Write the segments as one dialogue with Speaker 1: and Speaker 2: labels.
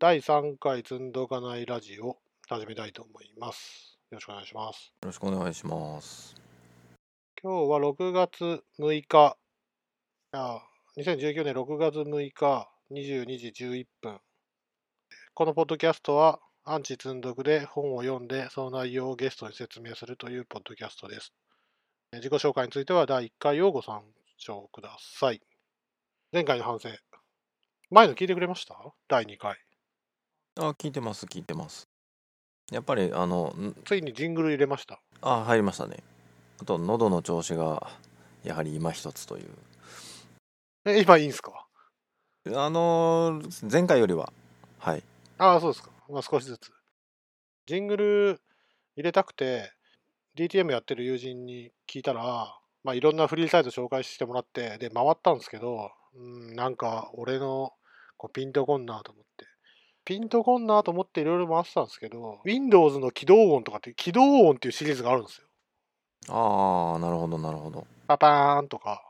Speaker 1: 第3回積んどかないラジオ始めたいと思います。よろしくお願いします。
Speaker 2: よろしくお願いします。
Speaker 1: 今日は6月6日、あ2019年6月6日22時11分。このポッドキャストはアンチ積んどくで本を読んでその内容をゲストに説明するというポッドキャストです。自己紹介については第1回をご参照ください。前回の反省。前の聞いてくれました？第2回。
Speaker 2: あ、聞いてます、聞いてます。やっぱり、あの、ん
Speaker 1: ついにジングル入れました。
Speaker 2: あ、入りましたね。あと、喉の調子が、やはり今一つという。
Speaker 1: え、今いいんすか？
Speaker 2: あのー前回よりは、はい。
Speaker 1: ああ、そうですか。まあ、少しずつ。ジングル入れたくて、DTM やってる友人に聞いたら、まあ、いろんなフリーサイト紹介してもらって、で、回ったんですけど、うん、なんか、俺のこうピンとこんなと思って。ピンとこんなと思っていろいろ回ってたんですけど、Windows の起動音とかって、起動音っていうシリーズがあるんですよ。
Speaker 2: ああ、なるほど、なるほど。
Speaker 1: パパーンとか、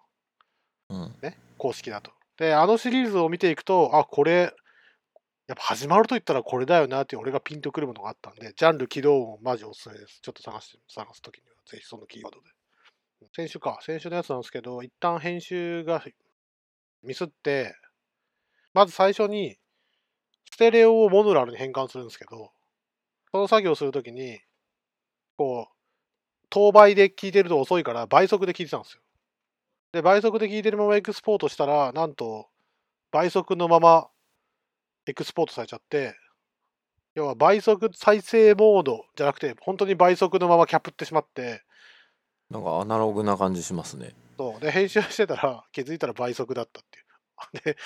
Speaker 2: うん。
Speaker 1: ね、公式だと。で、あのシリーズを見ていくと、あ、これ、やっぱ始まると言ったらこれだよなっていう俺がピンとくるものがあったんで、ジャンル起動音マジおすすめです。ちょっと探して、探すときには、ぜひそのキーワードで。先週か、先週のやつなんですけど、一旦編集がミスって、まず最初に、ステレオをモノラルに変換するんですけど、その作業をするときに、こう、等倍で聞いてると遅いから倍速で聞いてたんですよ。で、倍速で聞いてるままエクスポートしたら、なんと、倍速のままエクスポートされちゃって、要は倍速再生モードじゃなくて、本当に倍速のままキャプってしまって、
Speaker 2: なんかアナログな感じしますね。
Speaker 1: そうで、編集してたら、気づいたら倍速だったっ。で、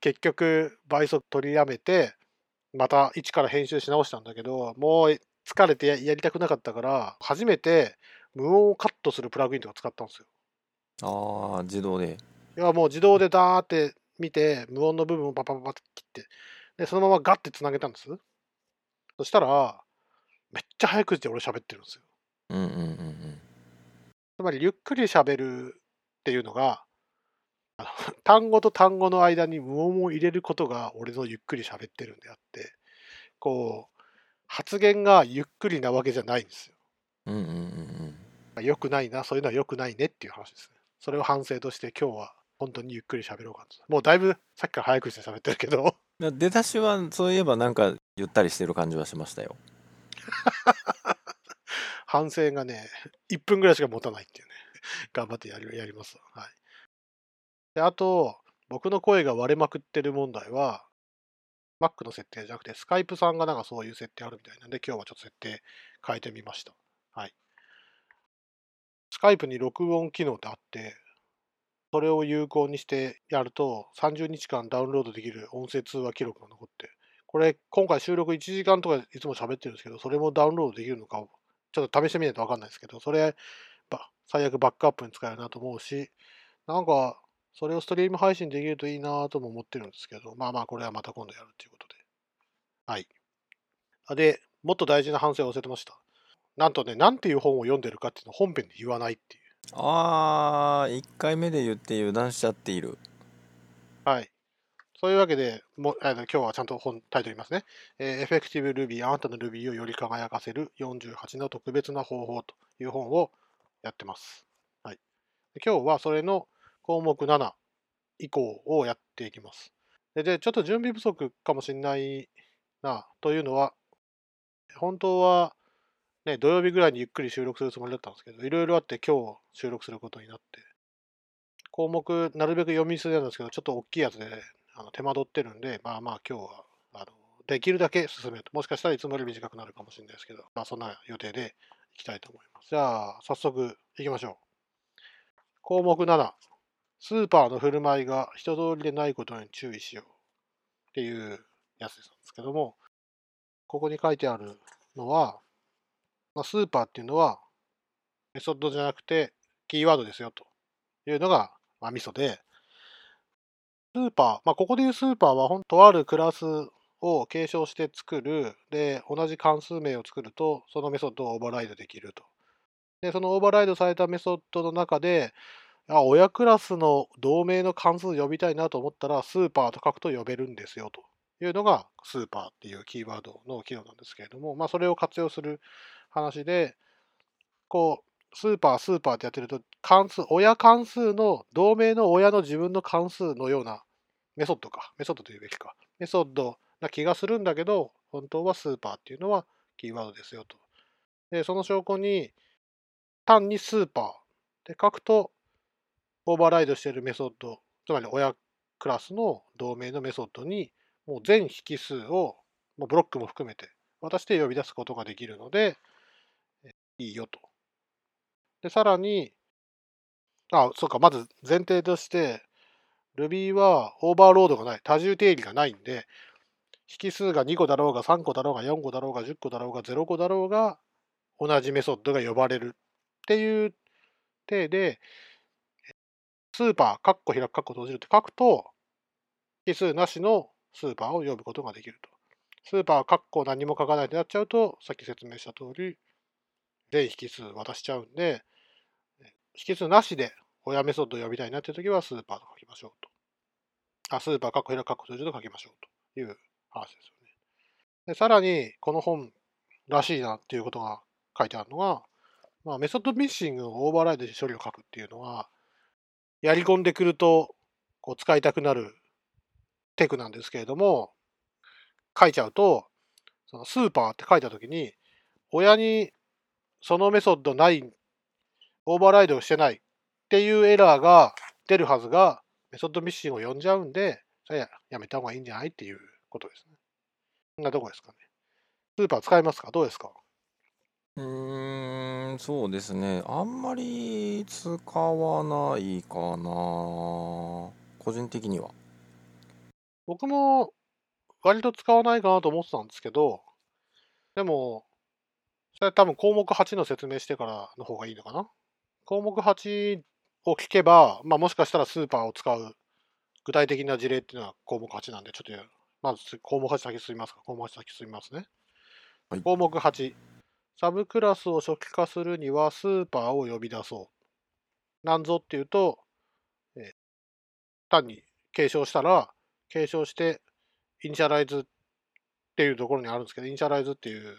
Speaker 1: 結局、倍速取りやめて、また一から編集し直したんだけど、もう疲れてややりたくなかったから、初めて無音をカットするプラグインとか使ったんですよ。
Speaker 2: ああ、自動で。
Speaker 1: いやもう自動でダーって見て、無音の部分をパパパパって切って、で、そのままガッてつなげたんです。そしたら、めっちゃ早口で俺喋ってるんですよ。
Speaker 2: うんうんうんうん。
Speaker 1: つまり、ゆっくり喋るっていうのが、単語と単語の間に無音を入れることが俺のゆっくり喋ってるんであって、こう、発言がゆっくりなわけじゃないんですよ。
Speaker 2: うんうんうんうん。
Speaker 1: 良くないな、そういうのは良くないねっていう話ですね。それを反省として今日は本当にゆっくり喋ろうかと。もうだいぶさっきから早口で喋ってるけど、
Speaker 2: だ出だしは、そういえばなんか、ゆったりしてる感じはしましたよ。
Speaker 1: 反省がね、1分ぐらいしか持たないっていうね。頑張ってやりやりますわ。はい。で、あと、僕の声が割れまくってる問題は、Mac の設定じゃなくて、Skype さんがなんかそういう設定あるみたいなんで、今日はちょっと設定変えてみました。はい。Skype に録音機能ってあって、それを有効にしてやると、30日間ダウンロードできる音声通話記録が残って、これ、今回収録1時間とかいつも喋ってるんですけど、それもダウンロードできるのかを、ちょっと試してみないと分かんないですけど、それ、最悪バックアップに使えるなと思うし、なんか、それをストリーム配信できるといいなとも思ってるんですけど、まあまあ、これはまた今度やるっていうことで。はい。あで、もっと大事な反省を忘れてました。なんとね、なんていう本を読んでるかっていうのを本編で言わないっていう。
Speaker 2: ああ、1回目で言って油断しちゃっている。
Speaker 1: はい。そういうわけで、もあの今日はちゃんと本タイトル言いますね。えー、Effective Ruby あなたの Ruby をより輝かせる48の特別な方法という本をやってます。はい。で今日はそれの項目7以降をやっていきます。で、ちょっと準備不足かもしれないなというのは、本当は、ね、土曜日ぐらいにゆっくり収録するつもりだったんですけど、いろいろあって今日収録することになって、項目なるべく読み捨てなんですけど、ちょっと大きいやつであの手間取ってるんで、まあまあ今日はあのできるだけ進めると。もしかしたらいつもより短くなるかもしれないですけど、まあそんな予定でいきたいと思います。じゃあ早速いきましょう。項目7、スーパーの振る舞いが人通りでないことに注意しようっていうやつですけども、ここに書いてあるのは、まあ、スーパーっていうのはメソッドじゃなくてキーワードですよというのが、まあ、ミソで、スーパー、まあ、ここでいうスーパーは、本とあるクラスを継承して作る。で、同じ関数名を作ると、そのメソッドをオーバーライドできると。で、そのオーバーライドされたメソッドの中で、あ親クラスの同名の関数呼びたいなと思ったら、スーパーと書くと呼べるんですよと。いうのがスーパーっていうキーワードの機能なんですけれども、まあ、それを活用する話で、こう、スーパー、スーパーってやってると、関数、親関数の、同名の親の自分の関数のようなメソッドか、メソッドというべきか、メソッドな気がするんだけど、本当はスーパーっていうのはキーワードですよと。で、その証拠に、単にスーパーって書くと、オーバーライドしているメソッド、つまり親クラスの同名のメソッドに、もう全引数を、もうブロックも含めて渡して呼び出すことができるので、いいよと。で、さらに、あ、そうか、まず前提として、Ruby はオーバーロードがない、多重定義がないんで、引数が2個だろうが3個だろうが4個だろうが10個だろうが0個だろうが同じメソッドが呼ばれるっていう体で、スーパー、カッコ開く、カッコ閉じるって書くと、引数なしのスーパーを呼ぶことができると。スーパー、カッコ何も書かないでやっちゃうと、さっき説明した通り、全引数渡しちゃうんで、引数なしで親メソッドを呼びたいなっていうときは、スーパーと書きましょうと。あ、スーパー、カッコ開く、カッコ閉じると書きましょうという話ですよね。でさらに、この本らしいなっていうことが書いてあるのが、まあ、メソッドミッシングをオーバーライドで処理を書くっていうのは、やり込んでくるとこう使いたくなるテクなんですけれども、書いちゃうと、そのスーパーって書いたときに、親にそのメソッドない、オーバーライドをしてないっていうエラーが出るはずが、メソッドミッシンを呼んじゃうんで、それややめた方がいいんじゃないっていうことですね。こんなとこですかね。スーパー使いますか？どうですか？
Speaker 2: うーん、そうですね。あんまり使わないかな。個人的には。
Speaker 1: 僕も割と使わないかなと思ってたんですけど、でも、それ多分項目8の説明してからの方がいいのかな。項目8を聞けば、まあ、もしかしたらスーパーを使う具体的な事例っていうのは項目8なんで、ちょっとまず項目8先進みますか。項目8先進みますね。
Speaker 2: はい
Speaker 1: 項目8。サブクラスを初期化するにはスーパーを呼び出そう。なんぞっていうと、えー単に継承したら、継承して、イニシャライズっていうところにあるんですけど、イニシャライズっていう、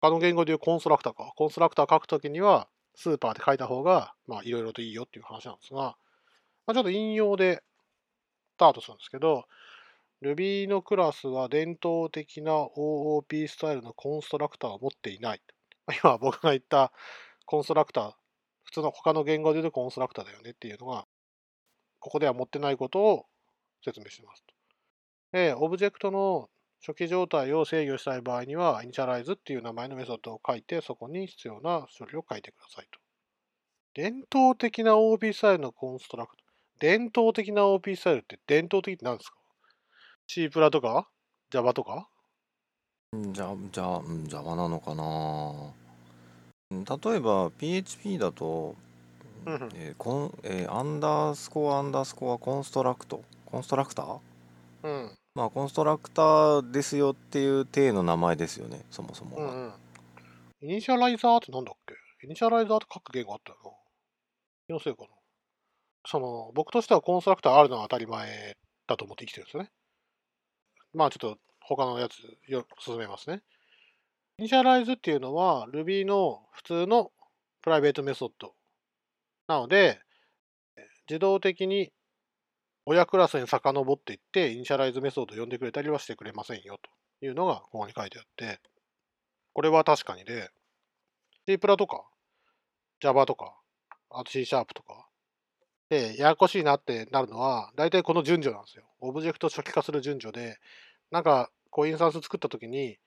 Speaker 1: 他の言語でいうコンストラクターか。コンストラクター書くときには、スーパーって書いた方が、まあ、いろいろといいよっていう話なんですが、まあ、ちょっと引用でスタートするんですけど、Ruby のクラスは伝統的な OOP スタイルのコンストラクターを持っていない。今僕が言ったコンストラクター、普通の他の言語で言うとコンストラクターだよねっていうのが、ここでは持ってないことを説明します。で、オブジェクトの初期状態を制御したい場合には、 initialize っていう名前のメソッドを書いて、そこに必要な処理を書いてくださいと。伝統的な OOP スタイルのコンストラクター。伝統的な OP スタイルって伝統的って何ですか？?C プラとか ?Java とか？
Speaker 2: うんじゃあ、じゃ Java なのかな。うん例えば PHP だと、えーコンえーアンダースコアアンダースコア construct コンストラクター
Speaker 1: うん。
Speaker 2: まあコンストラクターですよっていう体の名前ですよねそもそも
Speaker 1: うん。 initializer ってなんだっけ？ initializer って書く言語あったよな。気のせいかな。その、僕としてはコンストラクターあるのは当たり前だと思って生きてるんですよね。まあちょっと他のやつよ進めますね。 initialize っていうのは Ruby の普通のプライベートメソッドなので、自動的に親クラスに遡っていって、 initialize メソッドを呼んでくれたりはしてくれませんよというのがここに書いてあって、これは確かにで、C プラとか、Java とか、あと C シャープとか、で、ややこしいなってなるのは、大体この順序なんですよ。オブジェクト初期化する順序で、なんか、こうインスタンス作ったときに、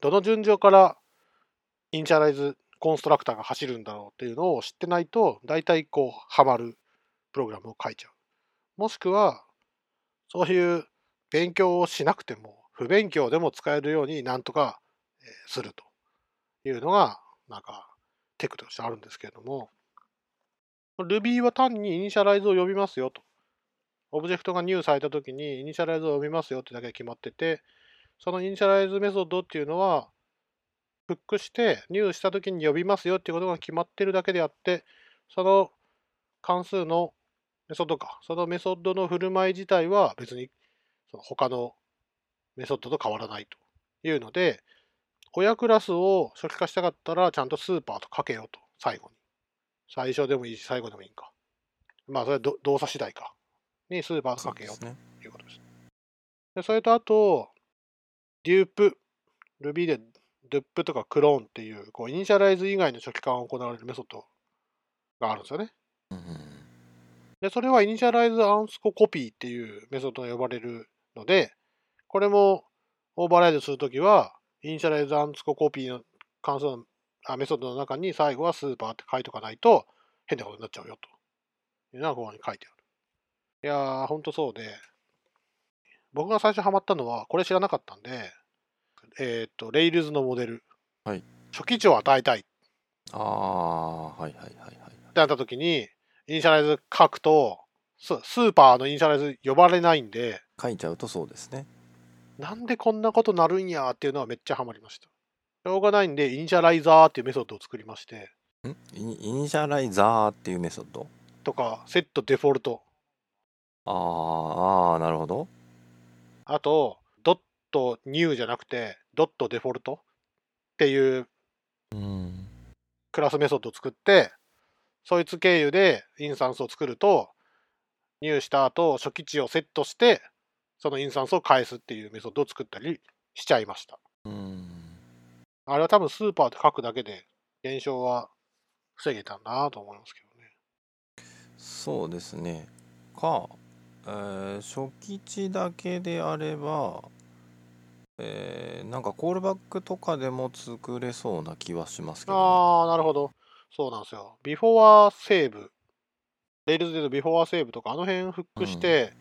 Speaker 1: どの順序からイニシャライズコンストラクターが走るんだろうっていうのを知ってないと、大体こう、ハマるプログラムを書いちゃう。もしくは、そういう勉強をしなくても、不勉強でも使えるようになんとかするというのが、なんか、テクとしてあるんですけれども、Ruby は単に initialize を呼びますよと。オブジェクトが new されたときに initialize を呼びますよってだけ決まってて、その initialize メソッドっていうのは、フックして入したときに呼びますよっていうことが決まってるだけであって、その関数のメソッドか、そのメソッドの振る舞い自体は別にその他のメソッドと変わらないというので、親クラスを初期化したかったら、ちゃんとスーパーと書けよと、最後に。最初でもいいし、最後でもいいんか。まあ、それはど動作次第か。にスーパーと書けよと
Speaker 2: ね。
Speaker 1: いうことです。でそれとあと、 dup、Ruby で dup とかクローンっていう、こう、 initialize 以外の初期化が行われるメソッドがあるんですよね。
Speaker 2: うんうん
Speaker 1: で、それは initialize アンスコ copy っていうメソッドが呼ばれるので、これもオーバーライドするときは、 initialize アンスコ copy の関数のあメソッドの中に最後はスーパーって書いとかないと変なことになっちゃうよというのはここに書いてある。いやー、ほんとそうで、僕が最初ハマったのは、これ知らなかったんで、えっ、と、 Rails のモデル。
Speaker 2: はい
Speaker 1: 初期値を与えたいって
Speaker 2: ああ、はいはいはいはい。
Speaker 1: なったときに、initialize 書くと、ススーパーの initialize 呼ばれないんで、
Speaker 2: 書いちゃうとそうですね。
Speaker 1: なんでこんなことなるんやっていうのはめっちゃハマりました。しょうがないんで、 initializer っていうメソッドを作りまして、
Speaker 2: ん？イニシャライザーっていうメソッド？
Speaker 1: とか、 set default、
Speaker 2: あーあー、なるほど。
Speaker 1: あと、ドット new じゃなくて、ドット default っていう
Speaker 2: うん。
Speaker 1: クラスメソッドを作って、そいつ経由でインスタンスを作ると、入した後、初期値をセットして、そのインスタンスを返すっていうメソッドを作ったりしちゃいました。
Speaker 2: うん。
Speaker 1: あれは多分スーパーって書くだけで現象は防げたんだなと思いますけどね。
Speaker 2: そうですね。か、えー初期値だけであれば、えーなんかコールバックとかでも作れそうな気はしますけど、ね。
Speaker 1: ああ、なるほど。そうなんですよ。 before save、Rails でいうと before save とか、あの辺フックして、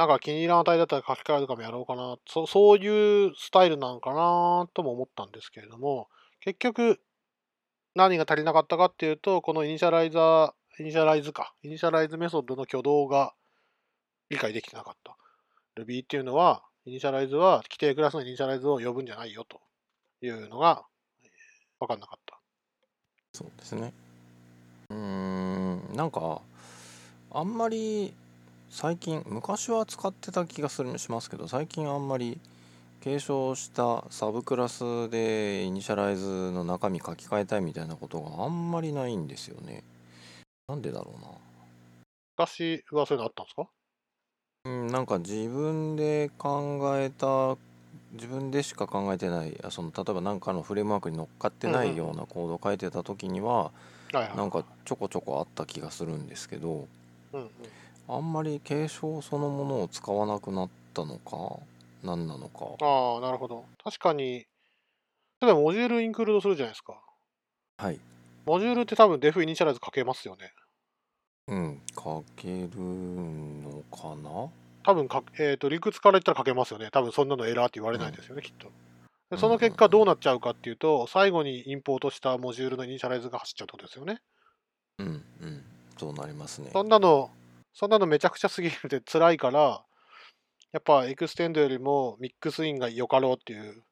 Speaker 1: なんか気に入らん値だったら書き換えるとかもやろうかな。そそういうスタイルなんかなとも思ったんですけれども、結局、何が足りなかったかっていうと、この initializer、initialize か、 initialize メソッドの挙動が理解できてなかった。Ruby っていうのは、 initialize は基底クラスの initialize を呼ぶんじゃないよというのが分かんなかった。
Speaker 2: そうですね。うーん、なんか、あんまり最近、昔は使ってた気がするしますけど、最近あんまり継承したサブクラスで initialize の中身書き換えたいみたいなことがあんまりないんですよね。なんでだろうな。
Speaker 1: 昔はそういうのあったんですか？
Speaker 2: うん、なんか自分で考えた自分でしか考えてないあその例えば何かのフレームワークに乗っかってないようなコードを書いてた時には
Speaker 1: はいはい。
Speaker 2: なんかちょこちょこあった気がするんですけど
Speaker 1: うんうん。
Speaker 2: あんまり継承そのものを使わなくなったのか何なのか
Speaker 1: ああ、なるほど。確かに、例えばモジュールインクルードするじゃないですか。
Speaker 2: はい
Speaker 1: モジュールって多分 def initialize 書けますよね。
Speaker 2: うん書けるのかな？
Speaker 1: 多分か、えっ、と、理屈から言ったら書けますよね。多分そんなのエラーって言われないですよね、きっと。でその結果どうなっちゃうかっていうと、最後にインポートしたモジュールの initialize が走っちゃうってことですよね。
Speaker 2: うんうんそうなりますね
Speaker 1: そんなの、そんなのめちゃくちゃすぎるんで辛いから、やっぱ extend よりも mixin がよかろうっていう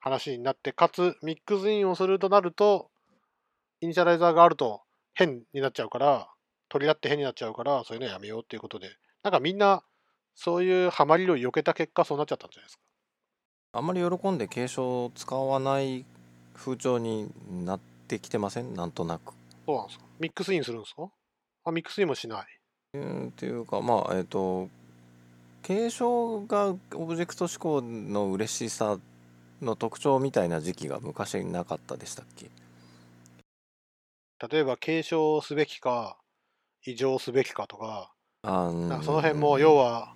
Speaker 1: 話になって、かつミックスインをするとなると、イニシャライザーがあると変になっちゃうから、取り合って変になっちゃうから、そういうのやめようっていうことで、なんかみんな、そういうハマりを避けた結果、そうなっちゃったんじゃないですか。
Speaker 2: あんまり喜んで継承を使わない風潮になってきてません？なんとなく
Speaker 1: そうなんですか。ミックスインするんですか？あ、ミックスインもしない。
Speaker 2: うんっていうかまあえっ、と継承がオブジェクト思考の嬉しさの特徴みたいな時期が昔なかったでしたっけ？
Speaker 1: 例えば、継承すべきか、異常すべきかとか、
Speaker 2: あ
Speaker 1: なんかその辺も要は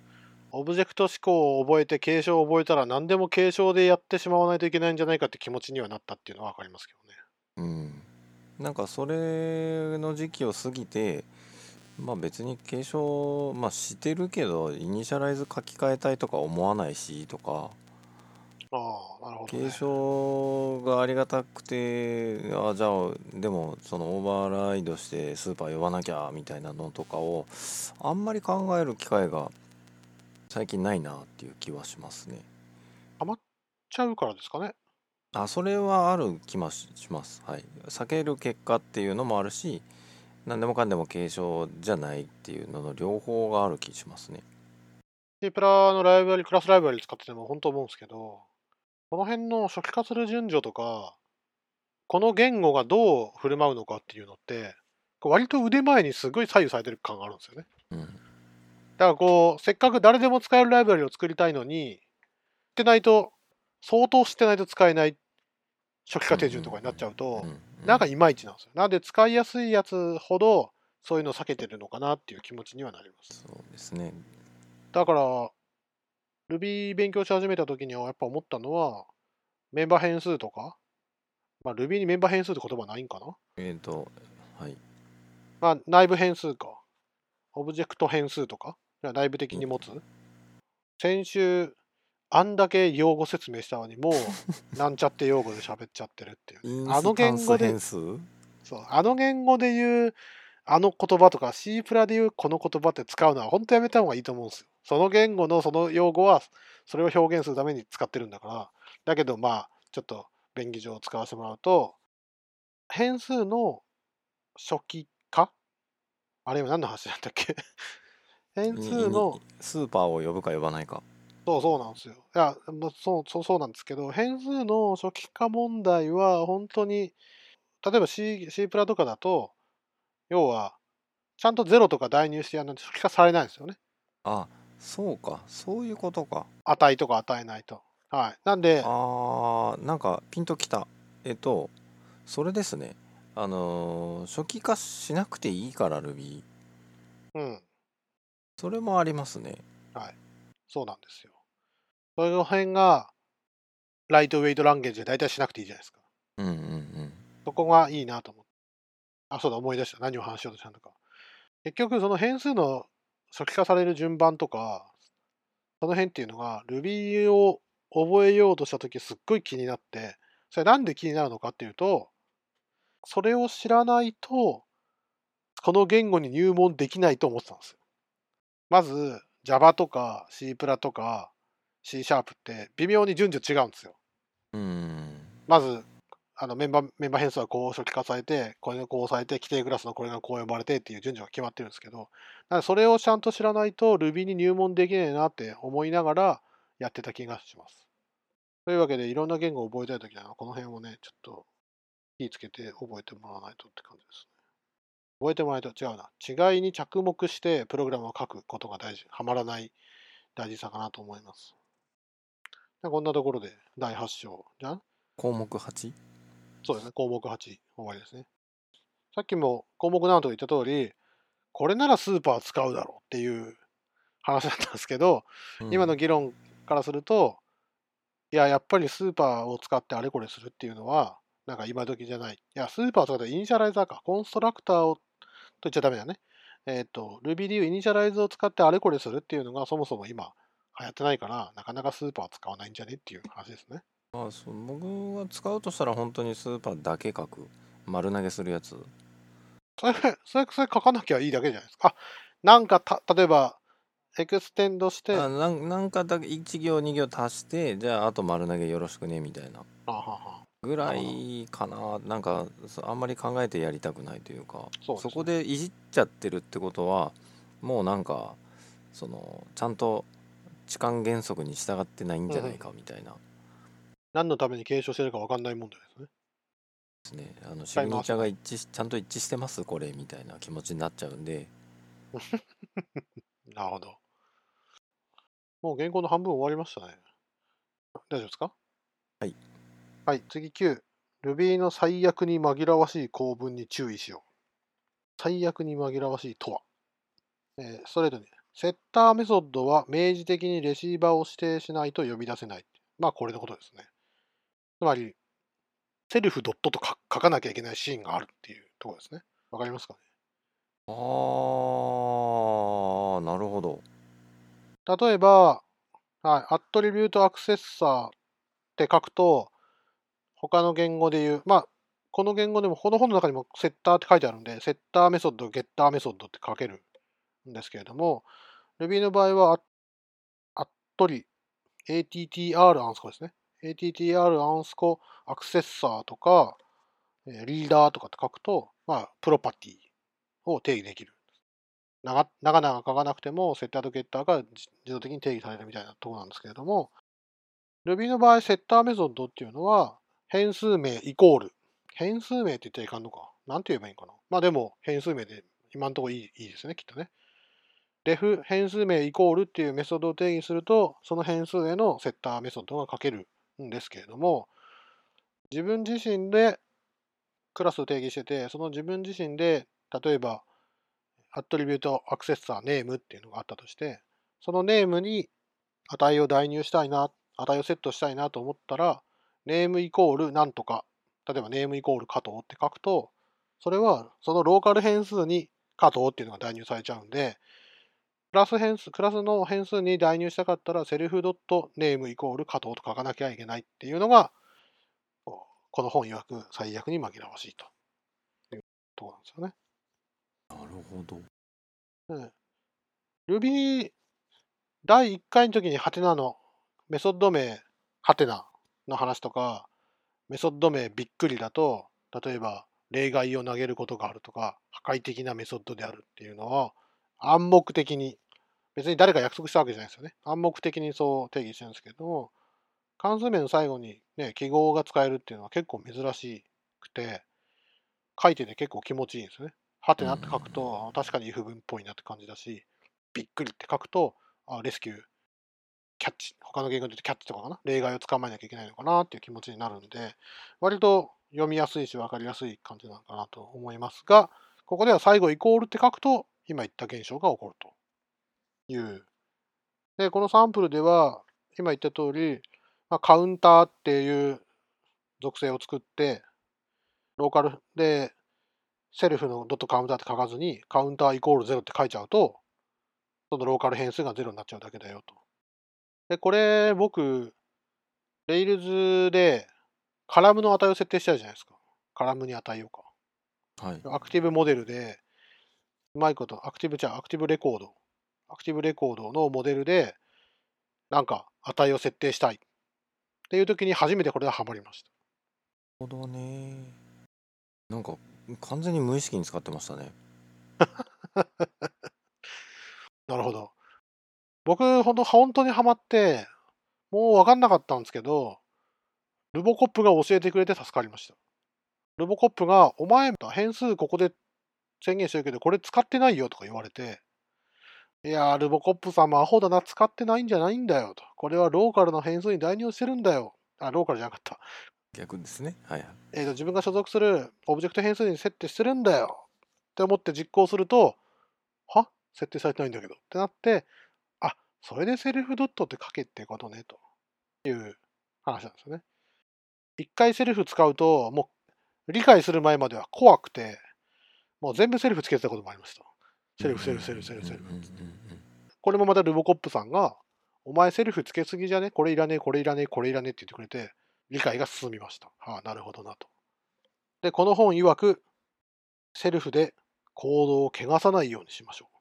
Speaker 1: オブジェクト思考を覚えて継承を覚えたら何でも継承でやってしまわないといけないんじゃないかって気持ちにはなったっていうのは分かりますけどね。
Speaker 2: うん。なんかそれの時期を過ぎてまあ別に継承まあしてるけどイニシャライズ書き換えたいとか思わないしとか
Speaker 1: ああ、なるほど、ね。
Speaker 2: 継承がありがたくてあじゃあでもそのオーバーライドしてスーパー呼ばなきゃみたいなのとかをあんまり考える機会が最近ないなっていう気はしますね
Speaker 1: ちゃうからですかね。
Speaker 2: あそれはある気もしますはい避ける結果っていうのもあるし何でもかんでも継承じゃないっていうのの両方がある気しますね。
Speaker 1: C プラのライブラリ、クラスライブラリ使ってても本当思うんですけど、この辺の初期化する順序とか、この言語がどう振る舞うのかっていうのって、割と腕前にすごい左右されてる感があるんですよね。
Speaker 2: うん。
Speaker 1: だからこう、せっかく誰でも使えるライブラリを作りたいのに、ってないと、相当知ってないと使えない初期化手順とかになっちゃうと
Speaker 2: う、ん
Speaker 1: なんかいまいちなんですよ。なんで使いやすいやつほど、そういうのを避けてるのかなっていう気持ちにはなります。
Speaker 2: そうですね
Speaker 1: だから、Ruby 勉強し始めた時にはやっぱ思ったのは、メンバー変数とか、まあ Ruby にメンバー変数って言葉ないんかな？
Speaker 2: えっ、とはい
Speaker 1: まあ内部変数か。オブジェクト変数とか、内部的に持つ？先週、あんだけ用語説明したのに、もう、なんちゃって用語で喋っちゃってるっていうね、あの言語でそう、あの言語で言う、あの言葉とか C プラで言うこの言葉って使うのは本当やめた方がいいと思うんですよ。その言語のその用語はそれを表現するために使ってるんだから。だけどまあちょっと便宜上使わせてもらうと変数の初期化？あれ今何の話なんだっけ？変数の
Speaker 2: にスーパーを呼ぶか呼ばないか
Speaker 1: そうそうなんですよ。いや、まあ、そうそうそうなんですけど、変数の初期化問題は本当に、例えば C, C プラとかだと、要は、ちゃんと0とか代入してやらないと初期化されないんですよね。
Speaker 2: あそうかそういうことか
Speaker 1: 値とか与えないと。はい。なんで、
Speaker 2: あーなんかピンときたえっとそれですねあのー初期化しなくていいから Ruby
Speaker 1: うん、
Speaker 2: それもありますね
Speaker 1: そうなんですよ。その辺が、ライトウェイトランゲージで大体しなくていいじゃないですか。
Speaker 2: うんうんうん
Speaker 1: そこがいいなと思って。あ、そうだ、思い出した。何を話しようとしたのか。結局、その変数の初期化される順番とか、その辺っていうのが Ruby を覚えようとしたときすっごい気になって、それなんで気になるのかっていうと、それを知らないと、この言語に入門できないと思ってたんですよ。まず、Java とか C プラとか C シャープって微妙に順序違うんですよ。
Speaker 2: うん
Speaker 1: まず、あのメンバーメンバー変数はこう初期化されて、これがこうされて、規定クラスのこれがこう呼ばれてっていう順序が決まってるんですけど、それをちゃんと知らないと Ruby に入門できないなって思いながらやってた気がします。というわけで、いろんな言語を覚えたいときは、この辺をね、ちょっと気をつけて覚えてもらわないとって感じですね。覚えてもらわないと違うな。違いに着目してプログラムを書くことが大事。はまらない大事さかなと思います。こんなところで第8章じゃん？
Speaker 2: 項目 8?
Speaker 1: そうですね、項目8、終わりですね。さっきも項目7と言った通り、これならスーパー使うだろうっていう話だったんですけど、今の議論からすると、いや、やっぱりスーパーを使ってあれこれするっていうのは、なんか今時じゃない。いや、スーパーを使ってイニシャライザーか、コンストラクターをと言っちゃダメだね。えっ、と、Ruby でいうイニシャライズを使ってあれこれするっていうのがそもそも今流行ってないから、なかなかスーパーを使わないんじゃねっていう話ですね。
Speaker 2: まあ、そう僕が使うとしたら本当にスーパーだけ書く丸投げするやつ。
Speaker 1: それ、それ、それ書かなきゃいいだけじゃないですか。あ、なんかた、例えば、 extend して、あ
Speaker 2: あなんなんかだけ1行2行足してじゃああと丸投げよろしくねみたいな。
Speaker 1: はは。
Speaker 2: ぐらいかな。なんかそあんまり考えてやりたくないというか。
Speaker 1: ね。
Speaker 2: こでいじっちゃってるってことはもうなんかそのちゃんと置換原則に従ってないんじゃないかみたいな
Speaker 1: 何のために継承してるか分かんない問題ですね。
Speaker 2: ですねあのシグニチャーが一致しちゃんと一致してますこれみたいな気持ちになっちゃうんで
Speaker 1: なるほど。もう原稿の半分終わりましたね。大丈夫ですか？
Speaker 2: はい。
Speaker 1: はい、次9。Ruby の最悪に紛らわしい構文に注意しよう。最悪に紛らわしいとは、えーストレートに。セッターメソッドは明示的にレシーバーを指定しないと呼び出せない。まあこれのことですね。つまり、セルフドットとか書かなきゃいけないシーンがあるっていうところですね。わかりますかね？
Speaker 2: あーなるほど
Speaker 1: 例えば、はい、アットリビュートアクセッサーって書くと、他の言語で言う、まあ、この言語でも、この本の中にもセッターって書いてあるんで、セッターメソッド、ゲッターメソッドって書けるんですけれども、Ruby の場合は、アットリ、ATTR アンスコですね。ATTR アンスコアクセッサーとか、リーダーとかって書くと、まあ、プロパティを定義できる。長々書かなくても、セッターとゲッターが自動的に定義されるみたいなところなんですけれども、Ruby の場合、セッターメソッドっていうのは、変数名イコール。変数名って言っちゃいかんのか。なんて言えばいいんかな。まあでも、変数名で今のところいいいいですね、きっとね。Def 変数名イコールっていうメソッドを定義すると、その変数へのセッターメソッドが書けるんですけれども、自分自身でクラスを定義してて、その自分自身で、例えば、アトリビュートアクセッサーネームっていうのがあったとして、そのネームに値を代入したいな、値をセットしたいなと思ったら、ネームイコールなんとか、例えばネームイコール加藤って書くと、それはそのローカル変数に加藤っていうのが代入されちゃうんで、クラス変数、クラスの変数に代入したかったら、セルフドットネームイコール加藤と書かなきゃいけないっていうのが、この本曰く最悪に紛らわしいというところなんですよね。
Speaker 2: なるほど。
Speaker 1: うん Ruby 第1回の時にハテナのメソッド名ハテナの話とか、メソッド名びっくりだと、例えば例外を投げることがあるとか、破壊的なメソッドであるっていうのは暗黙的に、別に誰か約束したわけじゃないですよね。暗黙的にそう定義してるんですけども、関数名の最後にね、記号が使えるっていうのは結構珍しくて、書いてて結構気持ちいいんですよね。はてなって書くと、確かに if 文っぽいなって感じだし、びっくりって書くと、あレスキュー、キャッチ、他の言語で言うとキャッチとかかな、例外を捕まえなきゃいけないのかなっていう気持ちになるんで、割と読みやすいし分かりやすい感じなのかなと思いますが、ここでは最後イコールって書くと、今言った現象が起こるという。で、このサンプルでは、今言った通り、まあ、カウンターっていう属性を作って、ローカルでセルフのドットカウンターって書かずに、カウンターイコール0って書いちゃうと、そのローカル変数が0になっちゃうだけだよと。で、これ僕、Rails でカラムの値を設定したいじゃないですか。カラムに値をか。
Speaker 2: はい。
Speaker 1: アクティブモデルで、うまいこと、アクティブじゃあアクティブレコード。アクティブレコードのモデルで、なんか値を設定したい。っていう時に初めてこれがハマりました。
Speaker 2: なるほどね。なんか完全に無意識に使ってましたね。
Speaker 1: なるほど。僕、ほんと、本当にハマって、もう分かんなかったんですけど、ルボコップが教えてくれて助かりました。ルボコップが、お前、変数ここで宣言してるけど、これ使ってないよとか言われて、いやー、ルボコップさんもアホだな、使ってないんじゃないんだよと。これはローカルの変数に代入してるんだよ。あ、ローカルじゃなかった。
Speaker 2: 逆ですね。はいはい。
Speaker 1: えーと、自分が所属するオブジェクト変数に設定してるんだよって思って実行すると、は？設定されてないんだけどってなって、あ、それで self ドットって書けってことね、という話なんですよね。一回 self 使うと、もう理解する前までは怖くて、もう全部 self つけてたこともありました。
Speaker 2: self、self、self、self、self
Speaker 1: これもまた RuboCop さんが、お前 self つけすぎじゃね？これいらねえ、これいらねえ、これいらねえって言ってくれて、理解が進みました。はあ、なるほどなと。で、この本曰く、 self でコードを汚さないようにしましょう。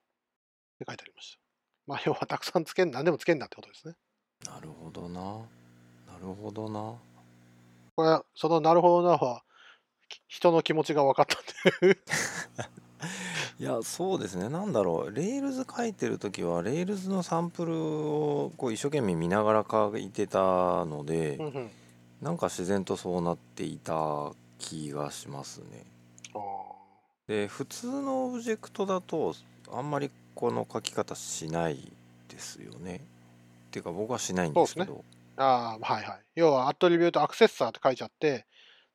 Speaker 1: って書いてありました。まあ、要はたくさんつけん、何でもつけんなってことですね。
Speaker 2: なるほどな。なるほどな。
Speaker 1: これは、そのなるほどなは、き人の気持ちが分かったんで。
Speaker 2: いやそうですね。なんだろう。 Rails 書いてる時は Rails のサンプルをこう一生懸命見ながら書いてたので
Speaker 1: うんうん。
Speaker 2: なんか自然とそうなっていた気がしますね。
Speaker 1: あ
Speaker 2: で普通のオブジェクトだとあんまりこの書き方しないですよね。っていうか僕はしないんですけ
Speaker 1: そ
Speaker 2: ど
Speaker 1: ーあー、はいはい。要は、アトリビュートアクセッサーって書いちゃって、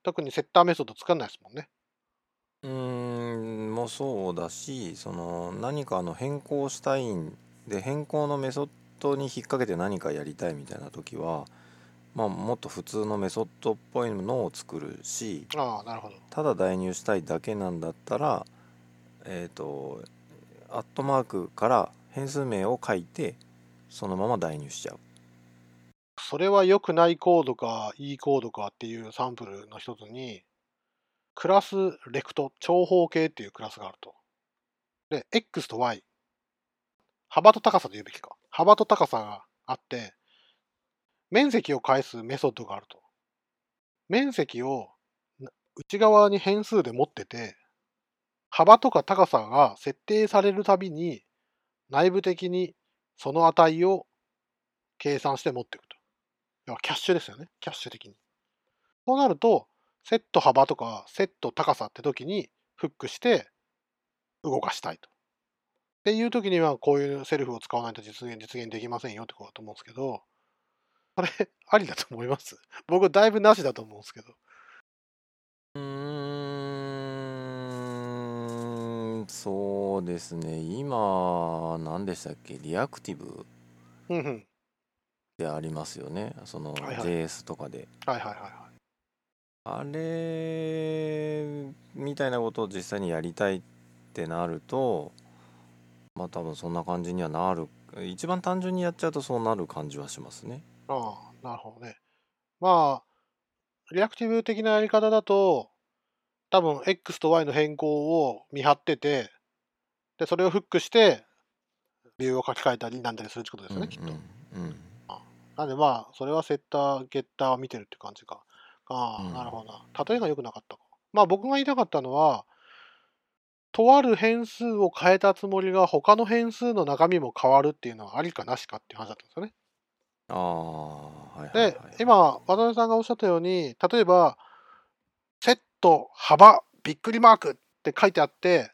Speaker 1: 特にセッターメソッド作らないですもんね。
Speaker 2: うーんもそうだしその何かの変更したいんで変更のメソッドに引っ掛けて何かやりたいみたいな時はまあもっと普通のメソッドっぽいのを作るし
Speaker 1: ああ、なるほど。
Speaker 2: ただ代入したいだけなんだったらえっ、とアットマークから変数名を書いてそのまま代入しちゃう
Speaker 1: それは良くないコードかいいコードかっていうサンプルの一つに、クラスレクト、長方形っていうクラスがあると。で、X と Y。幅と高さと言うべきか。幅と高さがあって、面積を返すメソッドがあると。面積を内側に変数で持ってて、幅とか高さが設定されるたびに、内部的にその値を計算して持っていくと。要はキャッシュですよね。キャッシュ的に。そうなると、セット幅とかセット高さって時にフックして動かしたいと。っていう時にはこういうセルフを使わないと実現実現できませんよってことだと思うんですけど、これ ありだと思います 僕だいぶなしだと思うんですけど。
Speaker 2: うーんそうですね今何でしたっけ？リアクティブ
Speaker 1: うんうん。
Speaker 2: でありますよねその JS とかで
Speaker 1: はいはいはいはい。
Speaker 2: あれみたいなことを実際にやりたいってなるとまあ多分そんな感じにはなる一番単純にやっちゃうとそうなる感じはしますね
Speaker 1: ああ、なるほどね。まあ、リアクティブ的なやり方だと、多分 X と Y の変更を見張ってて、で、それをフックして、ビューを書き換えたりなんだりするってことですよね、きっと。
Speaker 2: うんうん
Speaker 1: なんでまあ、それはセッター、ゲッターを見てるって感じか。ああ、
Speaker 2: うん
Speaker 1: なるほどな。例えが良くなかったか。まあ僕が言いたかったのは、とある変数を変えたつもりが他の変数の中身も変わるっていうのはありかなしかっていう話だったんですよね。
Speaker 2: ああはいはいはい
Speaker 1: で、今、渡辺さんがおっしゃったように、例えば、セット、幅、びっくりマークって書いてあって、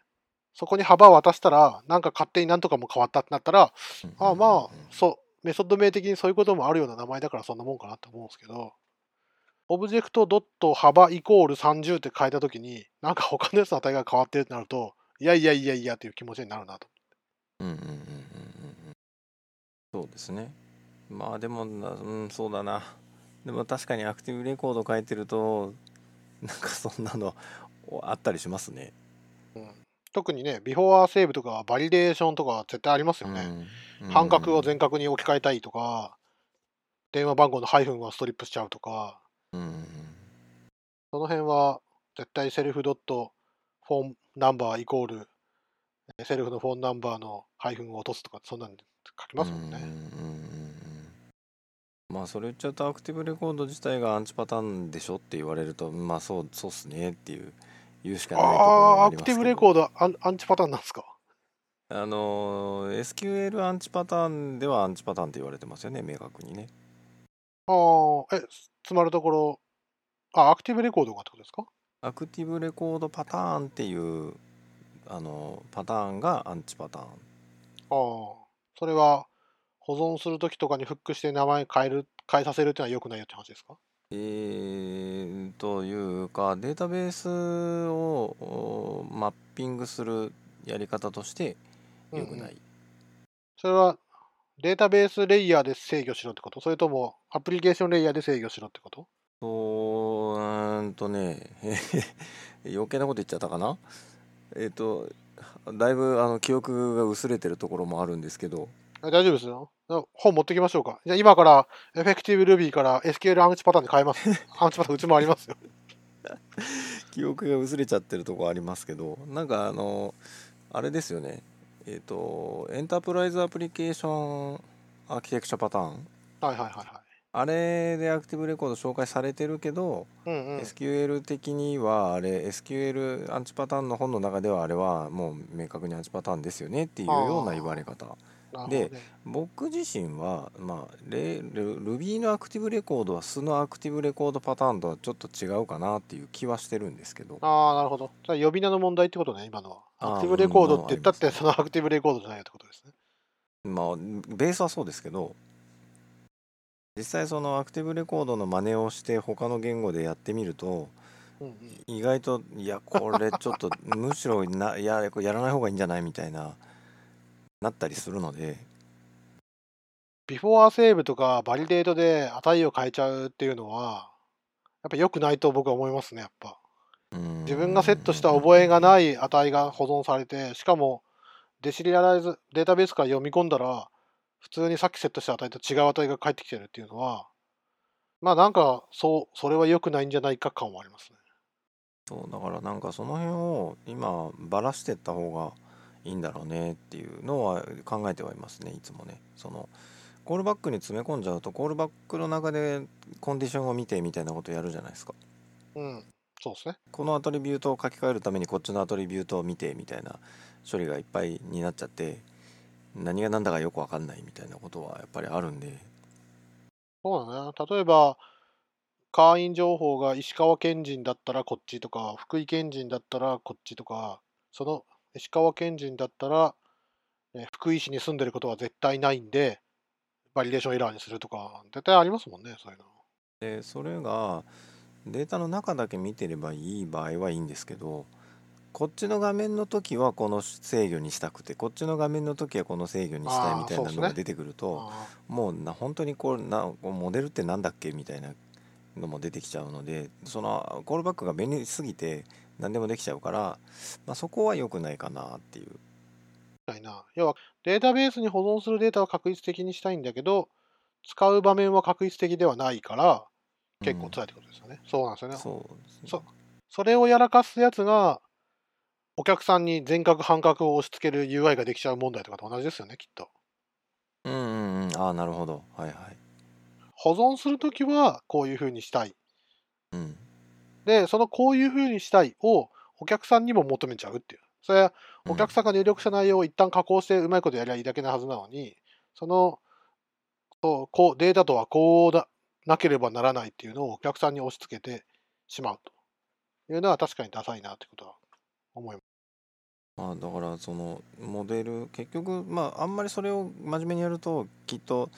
Speaker 1: そこに幅を渡したら、なんか勝手になんとかも変わったってなったら、ああまあ、そう、メソッド名的にそういうこともあるような名前だからそんなもんかなと思うんですけど、オブジェクトドット幅イコール30って変えたときに、なんか他のやつの値が変わってるってなると、いやいやいやいやっていう気持ちになるなと。
Speaker 2: うんうんうんうんうん。うんそうですね。まあでもなうんそうだな。でも確かにアクティブレコード書いてるとなんかそんなのあったりしますね。
Speaker 1: うん、特にね、 before save とかバリデーションとか絶対ありますよね。半角を全角に置き換えたいとか、電話番号のハイフンはストリップしちゃうとか、
Speaker 2: うんうん
Speaker 1: その辺は絶対 self ドット phone number イコールえ self の phone number のハイフンを落とすとか、そんなんで書きますもんね。
Speaker 2: うんまあそれ言っちゃうと Active Record 自体がアンチパターンでしょって言われるとまあそうそうっすねっていう言うしかないところ
Speaker 1: ああ、アクティブレコードアンアンチパターンなんですか
Speaker 2: あの SQL アンチパターンではアンチパターンって言われてますよね明確にね
Speaker 1: ああ、え、つまるところ、あ、アクティブレコードがってことですか？
Speaker 2: アクティブレコードパターンっていうあのパターンがアンチパターン。
Speaker 1: ああ、それは保存するときとかにフックして名前変える、変えさせるっていうのは良くないよって話ですか？
Speaker 2: えー、というかデータベースをおマッピングするやり方として良くない、
Speaker 1: それはデータベースレイヤーで制御しろってこと？それともアプリケーションレイヤーで制御しろってこと？
Speaker 2: そうんとね 余計なこと言っちゃったかな？えっ、とだいぶあの記憶が薄れてるところもあるんですけど
Speaker 1: あ大丈夫ですよ。あ本持ってきましょうか。じゃあ今からエフェクティブ Ruby から SQL アンチパターンに変えます。アンチパターンうちもありますよ。
Speaker 2: 記憶が薄れちゃってるとこありますけどなんかあのあれですよねえっ、とエンタープライズアプリケーションアーキテクチャパターン
Speaker 1: はいはいはいは
Speaker 2: あれでアクティブレコード紹介されてるけど、
Speaker 1: い。うんうん。
Speaker 2: SQL 的にはあれ SQL アンチパターンの本の中ではあれはもう明確にアンチパターンですよねっていうような言われ方で
Speaker 1: ね。
Speaker 2: 僕自身は、まあ、レル Ruby のアクティブレコードは素のアクティブレコードパターンとはちょっと違うかなっていう気はしてるんですけど
Speaker 1: ああ、なるほど。じゃあ呼び名の問題ってことね、今のは。アクティブレコードって言ったって、そのアクティブレコードじゃないよってことですね。
Speaker 2: まあベースはそうですけど実際そのアクティブレコードの真似をして他の言語でやってみると
Speaker 1: うんうん。
Speaker 2: 意外といやこれちょっとむしろないややらない方がいいんじゃないみたいななったりするので
Speaker 1: before save とか validate で値を変えちゃうっていうのは、やっぱ良くないと僕は思いますね、やっぱ。自
Speaker 2: 自
Speaker 1: 分がセットした覚えがない値が保存されて、しかもデシリアライズ、データベースから読み込んだら、普通にさっきセットした値と違う値が返ってきてるっていうのは、まあなんか、そう、それは良くないんじゃないか感はありますね。
Speaker 2: そうだからなんかその辺を今ばらしてった方がいいんだろうねっていうのは考えてはいますねいつもねそのコールバックに詰め込んじゃうとコールバックの中でコンディションを見てみたいなことやるじゃないですか
Speaker 1: うん。そうですね。
Speaker 2: このアトリビュートを書き換えるためにこっちのアトリビュートを見てみたいな処理がいっぱいになっちゃって何が何だかよく分かんないみたいなことはやっぱりあるんで
Speaker 1: そうだね。例えば、会員情報が石川県人だったらこっちとか、福井県人だったらこっちとか、その石川県人だったら、え福井市に住んでることは絶対ないんで、バリデーションエラーにするとか、絶対ありますもんね、そういうの。
Speaker 2: でそれがデータの中だけ見てればいい場合はいいんですけどこっちの画面の時はこの制御にしたくてこっちの画面の時はこの制御にしたいみたいなのが出てくると、
Speaker 1: あ
Speaker 2: もうな本当にこうなモデルってなんだっけみたいなのも出てきちゃうのでそのコールバックが便利すぎて何でもできちゃうから、まあ、そこは良くないかなっていう。
Speaker 1: な。要は、データベースに保存するデータは確率的にしたいんだけど、使う場面は確率的ではないから、結構辛いってことですよね。そうなんですよね。
Speaker 2: そう
Speaker 1: そうそれをやらかすやつが、お客さんに全角半角を押し付ける UI ができちゃう問題とかと同じですよね、きっと。
Speaker 2: うんうんうんああなるほどはいはい。
Speaker 1: 保存するときはこういうふうにしたい。
Speaker 2: うん
Speaker 1: で、そのこういうふうにしたいをお客さんにも求めちゃうっていう。それはお客さんが入力した内容を一旦加工してうまいことやりゃいいだけなはずなのに、そのそうこうデータとはこうだなければならないっていうのをお客さんに押し付けてしまうというのは確かにダサいなってことは思います。
Speaker 2: まあ、だからそのモデル結局まああんまりそれを真面目にやるときっと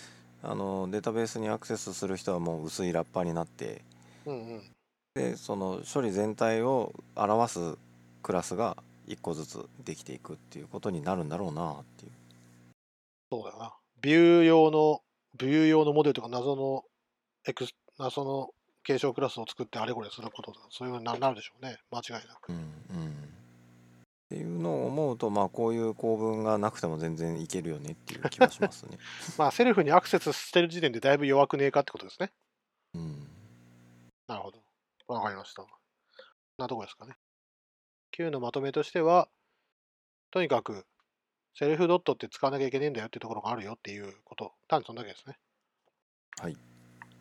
Speaker 2: あのデータベースにアクセスする人はもう薄いラッパーになって
Speaker 1: うんうん。
Speaker 2: でその処理全体を表すクラスが1個ずつできていくっていうことになるんだろうなっていう。
Speaker 1: そうだよな。ビュー用の、ビュー用のモデルとか謎のエクス、謎の継承クラスを作ってあれこれすることとか、そういうのにななるでしょうね。間違いなく。
Speaker 2: うんうんっていうのを思うとまあこういう構文がなくても全然いけるよねっていう気はしますね。
Speaker 1: まあ、セルフにアクセスしてる時点でだいぶ弱くねえかってことですね。
Speaker 2: うん
Speaker 1: なるほど。わかりました。こんなとこですかね。Q のまとめとしては、とにかく、セルフドットって使わなきゃいけねえんだよっていうところがあるよっていうこと。単にそんだけですね。
Speaker 2: はい。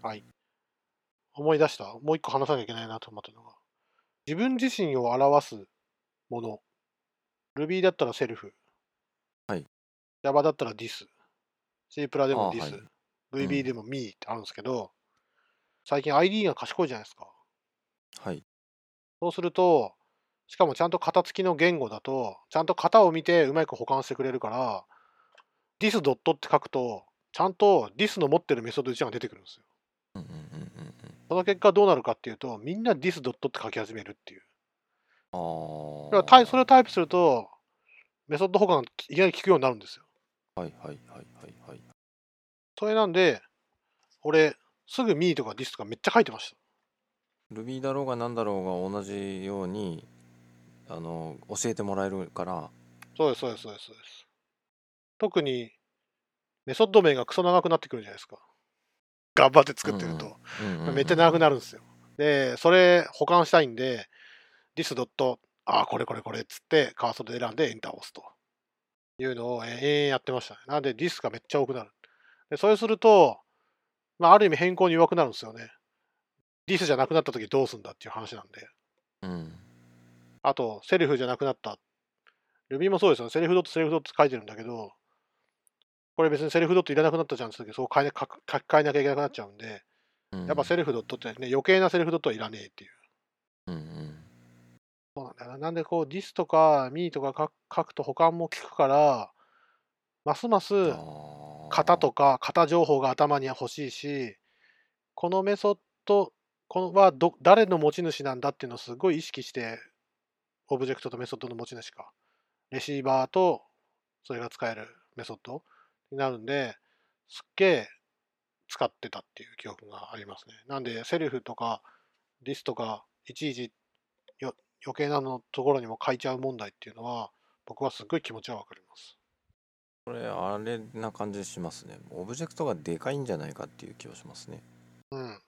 Speaker 1: はい。思い出した。もう一個話さなきゃいけないなと思ったのが、自分自身を表すもの。Ruby だったらセルフ。
Speaker 2: はい。
Speaker 1: Java だったら this。C プラでも
Speaker 2: あ
Speaker 1: this。
Speaker 2: はい
Speaker 1: VB でも me ってあるんですけど、最近 ID が賢いじゃないですか。
Speaker 2: はい
Speaker 1: そうすると、しかもちゃんと型付きの言語だと、ちゃんと型を見てうまく保管してくれるから、this ドットって書くと、ちゃんと this の持ってるメソッド1が出てくるんですよ。
Speaker 2: うんうんうんうんうん
Speaker 1: その結果どうなるかっていうと、みんな this ドットって書き始めるっていう。
Speaker 2: あ
Speaker 1: だからそれをタイプすると、メソッド保管がいきなり効くようになるんですよ。
Speaker 2: あはいはいはいはいはい
Speaker 1: それなんで、俺、すぐ me とか this とかめっちゃ書いてました。
Speaker 2: Ruby だろうが何だろうが同じようにあの教えてもらえるから
Speaker 1: そうです、そうです、そうです。そうです特に、メソッド名がクソ長くなってくるじゃないですか。頑張って作ってると。めっちゃ長くなるんですよ。で、それ保管したいんで、this ドット、ああ、これこれこれっつって、カーソルで選んでエンターを押すというのをえー永遠やってましたね。なんで、this がめっちゃ多くなる。で、それすると、まあ、ある意味変更に弱くなるんですよね。This じゃなくなった時どうすんだっていう話なんで。
Speaker 2: うん
Speaker 1: あと、 self じゃなくなった。Ruby もそうですよね。 self ドット、 self ドット書いてるんだけど、これ別に self ドットいらなくなったじゃんって言った時そう変えな書き換えなきゃいけなくなっちゃうんで、
Speaker 2: うん
Speaker 1: やっぱ self ドットってね、余計な self ドットはいらねえっていう。
Speaker 2: うんうん
Speaker 1: そうなんだよな。なんでこう、this とか me とか書くと補完も効くから、ますます型とか型情報が頭に欲しいし、このメソッドこのはど誰の持ち主なんだっていうのをすごい意識して、オブジェクトとメソッドの持ち主か、レシーバーとそれが使えるメソッドになるんで、すっげえ使ってたっていう記憶がありますね。なんで、 self とか this とか、いちいちよ余計なのところにも書いちゃう問題っていうのは、僕はすっごい気持ちはわかります。
Speaker 2: これあれな感じしますねオブジェクトがでかいんじゃないかっていう気はしますね
Speaker 1: うん。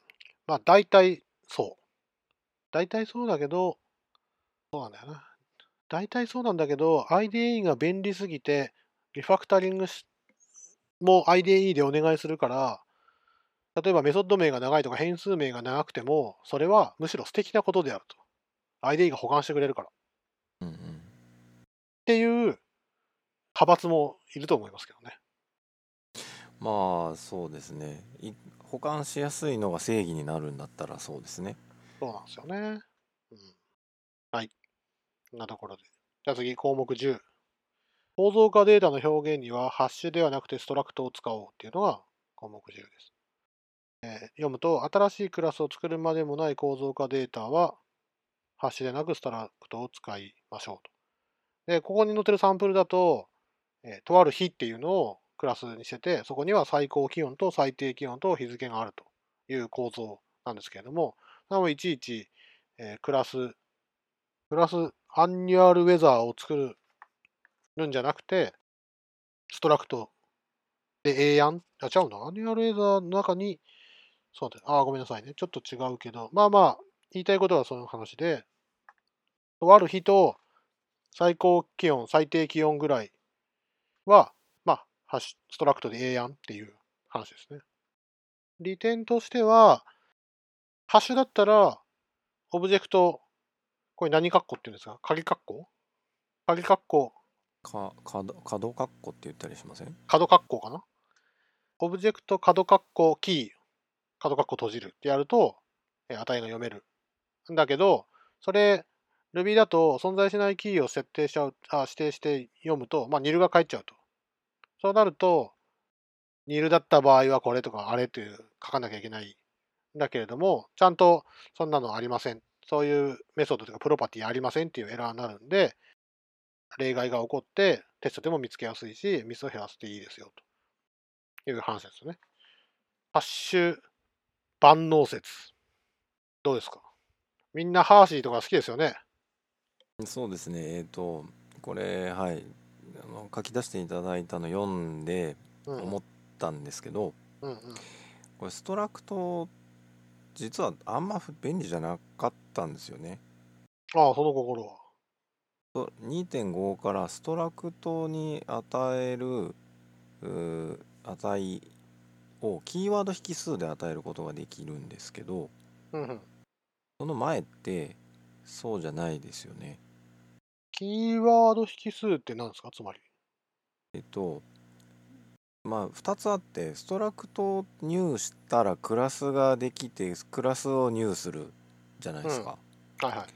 Speaker 1: まあ、大体そう。大体そうだけど、そうなんだよな。大体そうなんだけど、IDE が便利すぎて、リファクタリングしも IDE でお願いするから、例えばメソッド名が長いとか変数名が長くても、それはむしろ素敵なことであると。IDE が保管してくれるから。っ
Speaker 2: うんうん
Speaker 1: ていう派閥もいると思いますけどね。
Speaker 2: まあそうですねい保管しやすいのが正義になるんだったらそうですね
Speaker 1: そうなんですよね。うん、はい。こんなところで。じゃあ次、項目10。構造化データの表現には、ハッシュではなくてストラクトを使おうっていうのが項目10です。えー読むと、新しいクラスを作るまでもない構造化データは、ハッシュでなくストラクトを使いましょうと。で、ここに載ってるサンプルだと、えーとある日っていうのをクラスにしてて、そこには最高気温と最低気温と日付があるという構造なんですけれども、なおいちいち、えークラス、クラスアンニュアルウェザーを作るんじゃなくて、ストラクトで A やんあ、違うのアンニュアルウェザーの中に、そうだ、あ、ごめんなさいね。ちょっと違うけど、まあまあ、言いたいことはその話で、とある日と最高気温、最低気温ぐらいは、ストラクトで A やんっていう話ですね。利点としては、ハッシュだったら、オブジェクト、これ何括弧っていうんですか？鍵括弧？鍵括弧、
Speaker 2: か角角括弧って言ったりしません？
Speaker 1: 角括弧かな？オブジェクト角括弧キー、角括弧閉じるってやると、えー値が読める。んだけど、それ、Ruby だと存在しないキーを設定しちゃう、あ指定して読むと、まあ、ニルが返っちゃうと。そうなると、ニールだった場合はこれとかあれという書かなきゃいけないんだけれども、ちゃんとそんなのありません。そういうメソッドというかプロパティありませんっていうエラーになるんで、例外が起こってテストでも見つけやすいし、ミスを減らしていいですよという話ですね。ハッシュ万能説。どうですか？みんなハーシーとか好きですよね。
Speaker 2: そうですねえっ、とこれはいあの書き出していただいたの読んで
Speaker 1: うん。
Speaker 2: 思ったんですけど、
Speaker 1: うんうん。
Speaker 2: これストラクト実はあんま便利じゃなかったんですよね。
Speaker 1: ああ、その心は。
Speaker 2: と2.5からストラクトに与えるうー値をキーワード引数で与えることができるんですけど
Speaker 1: うんうん。
Speaker 2: その前ってそうじゃないですよね。
Speaker 1: キーワード引数って何ですか？つまり。
Speaker 2: えっとまあ2つあってストラクトを入したらクラスができてクラスを入するじゃないですか。
Speaker 1: はいはい。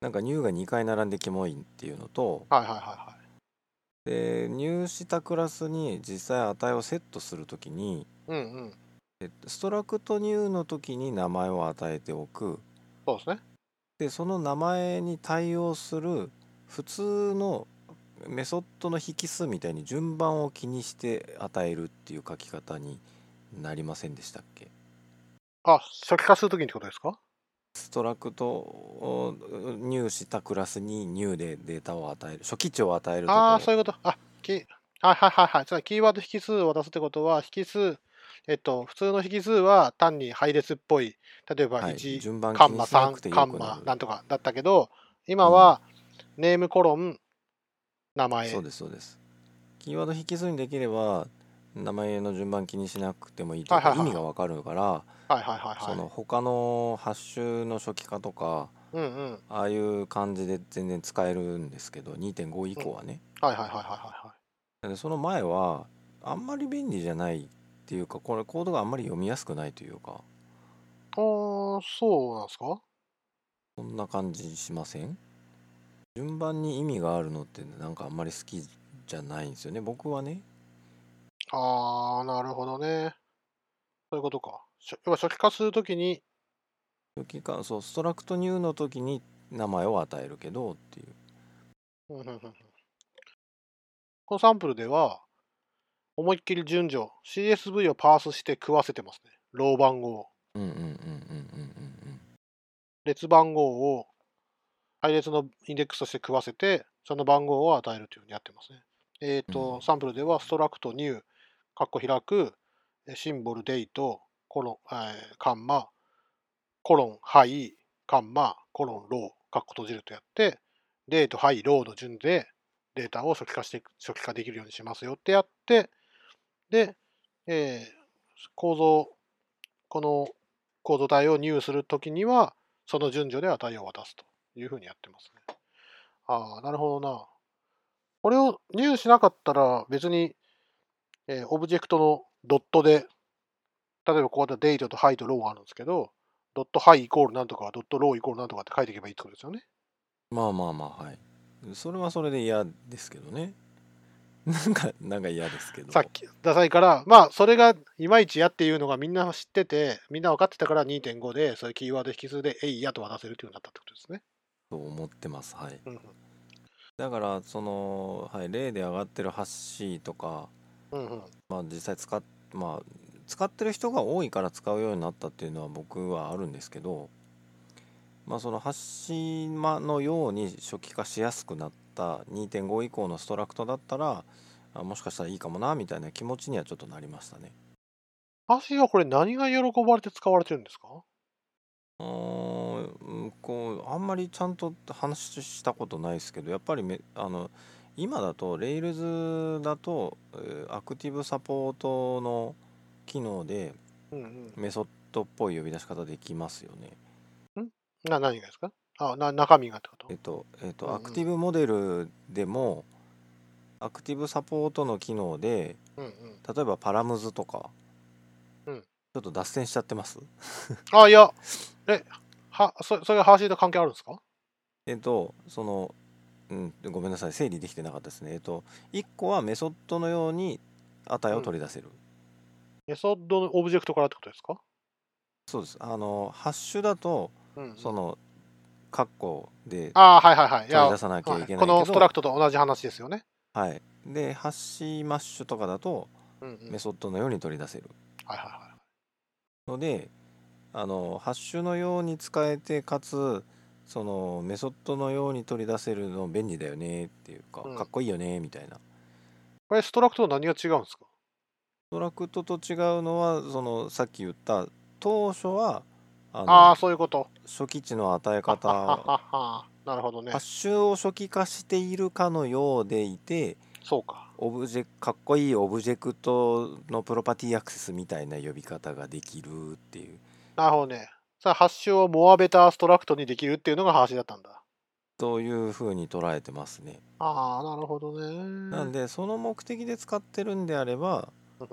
Speaker 2: なんか入が2回並んでキモいっていうのと
Speaker 1: はいはいはいはい。
Speaker 2: で入したクラスに実際値をセットするときに
Speaker 1: うんうん。
Speaker 2: えっとストラクト入の時に名前を与えておく
Speaker 1: そうですね。
Speaker 2: でその名前に対応する普通のメソッドの引数みたいに順番を気にして与えるっていう書き方になりませんでしたっけ？
Speaker 1: あ、初期化するときにってことですか？
Speaker 2: ストラクトを入したクラスに入でデータを与える初期値を与えると
Speaker 1: ああ、そういうこと。あ、きはいはいはいはい。つまりキーワード引数を出すってことは、引数、えっと、普通の引数は単に配列っぽい、例えば
Speaker 2: はい、
Speaker 1: 1、
Speaker 2: 順番気
Speaker 1: カンマ
Speaker 2: にしなくて
Speaker 1: 3、カンマなんとかだったけど、今はネームコロン、名前。
Speaker 2: そうですそうですキーワード引数にできれば名前の順番気にしなくてもいいというか
Speaker 1: はいはいはい
Speaker 2: 意味がわかるから
Speaker 1: はいはいはいはい。
Speaker 2: その他のハッシュの初期化とか
Speaker 1: うんうん。
Speaker 2: ああいう感じで全然使えるんですけど2.5以降はね、
Speaker 1: はいはいはいはいはい。
Speaker 2: でその前はあんまり便利じゃないっていうかこれコードがあんまり読みやすくないというか
Speaker 1: あーそうなんですか？
Speaker 2: そんな感じしません？順番に意味があるのってなんかあんまり好きじゃないんですよね。僕はね。
Speaker 1: あー、なるほどね。そういうことか。要は初期化するときに、
Speaker 2: 初期化そうストラクト入の時に名前を与えるけどっていう。
Speaker 1: このサンプルでは、思いっきり順序、CSV をパースして食わせてますね。ロー番号、
Speaker 2: うんうんうんうんうんうん。
Speaker 1: 列番号を配列のインデックスとして食わせて、その番号を与えるというふうにやってますね。えっ、と、
Speaker 2: うん
Speaker 1: サンプルでは、 Struct、new、カッコ開く、えシンボル、 date、コロン、えーカンマ、コロン、 high、カンマ、コロン、 low、カッコ閉じるとやって、 date、high、low の順でデータを初期化して初期化できるようにしますよってやって、で、えー構造、この構造体を入するときには、その順序で値を渡すというふうにやってますね。ああ、なるほどな。これを入しなかったら別に、えーオブジェクトのドットで、例えばここでデートと high と low があるんですけど、ドット high イコールなんとか、ドット low イコールなんとかって書いていけばいいってことですよね。
Speaker 2: まあまあまあはいそれはそれで嫌ですけどね なんかなんか嫌ですけど
Speaker 1: さっき、ダサいから、まあ、それがいまいちやっていうのがみんな知ってて、みんな分かってたから2.5で、そういうキーワード引数で、えいやと渡せるっていうようになったってことですね。
Speaker 2: と思ってます。はい。
Speaker 1: うんうん。
Speaker 2: だからその、はい、例で上がってるハッシーとか、
Speaker 1: うんうん。
Speaker 2: まあ、実際使っ,、まあ、使ってる人が多いから使うようになったっていうのは僕はあるんですけど、まあ、そのハッシーマのように初期化しやすくなった2.5以降のストラクトだったらあもしかしたらいいかもなみたいな気持ちにはちょっとなりましたね。
Speaker 1: ハッシーはこれ何が喜ばれて使われてるんですか？
Speaker 2: うーんこうあんまりちゃんと話したことないですけどやっぱりめあの今だと Rails だと、えーアクティブサポートの機能で
Speaker 1: うんうん。
Speaker 2: メソッドっぽい呼び出し方できますよね。
Speaker 1: な、何がですか？あ、な、中身がってこと？
Speaker 2: えっと、えっと、
Speaker 1: うんうん
Speaker 2: アクティブモデルでもアクティブサポートの機能で
Speaker 1: うんうん。
Speaker 2: 例えばパラムズとか、
Speaker 1: うん
Speaker 2: ちょっと脱線しちゃってます？
Speaker 1: あ、いや、え、は、そそれが Hashie と関係あるんですか？
Speaker 2: えっとその、うん、ごめんなさい。整理できてなかったですね。えっと1個はメソッドのように値を取り出せる、
Speaker 1: メソッドのオブジェクトからってことですか？
Speaker 2: そうです。あのハッシュだと
Speaker 1: うんうん。
Speaker 2: そのカッコで
Speaker 1: ああ、はいはいはい。
Speaker 2: 取り出さなきゃいけないけど、
Speaker 1: はい。この Str uct と同じ話ですよね。
Speaker 2: はい、でハッシーマッシュとかだと
Speaker 1: うんうん。
Speaker 2: メソッドのように取り出せる。
Speaker 1: はいはいはい。
Speaker 2: のであのハッシュのように使えてかつそのメソッドのように取り出せるの便利だよねっていうか、
Speaker 1: うん
Speaker 2: かっこいいよねみたいな
Speaker 1: これストラクトと何が違うんですか？
Speaker 2: ストラクトと違うのはそのさっき言った当初はあの
Speaker 1: ああー、そういうこと。
Speaker 2: 初期値の与え
Speaker 1: は
Speaker 2: 方
Speaker 1: はははなるほどね
Speaker 2: ハッ。シュを初期化しているかのようでいて
Speaker 1: そうか。
Speaker 2: オブジェかっこいいオブジェクトのプロパティアクセスみたいな呼び方ができるっていう
Speaker 1: なるほどね。さあ、ハッシュを more better Struct にできるっていうのが Hashie だったんだ。
Speaker 2: というふうに捉えてますね。
Speaker 1: ああ、なるほどね。
Speaker 2: なんでその目的で使ってるんであれば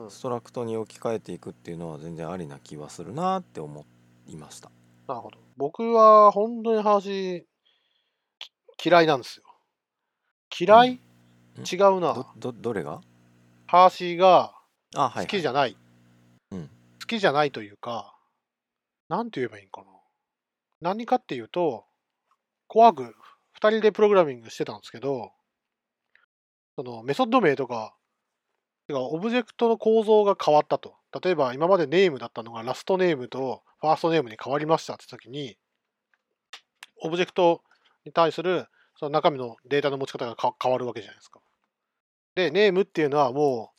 Speaker 2: Struct に置き換えていくっていうのは全然ありな気はするなって思いました。
Speaker 1: なるほど。僕は本当にハーシーき嫌いなんですよ。嫌い、
Speaker 2: うん
Speaker 1: 違うな
Speaker 2: ど。どどれが？
Speaker 1: ハーシーが好きじゃない。
Speaker 2: うん
Speaker 1: 好きじゃないというか、なんて言えばいいんかな。何かっていうと、コアグ、二人でプログラミングしてたんですけど、そのメソッド名とか、てかオブジェクトの構造が変わったと。例えば今までネームだったのがラストネームとファーストネームに変わりましたって時に、オブジェクトに対するその中身のデータの持ち方がか変わるわけじゃないですか。で、ネームっていうのはも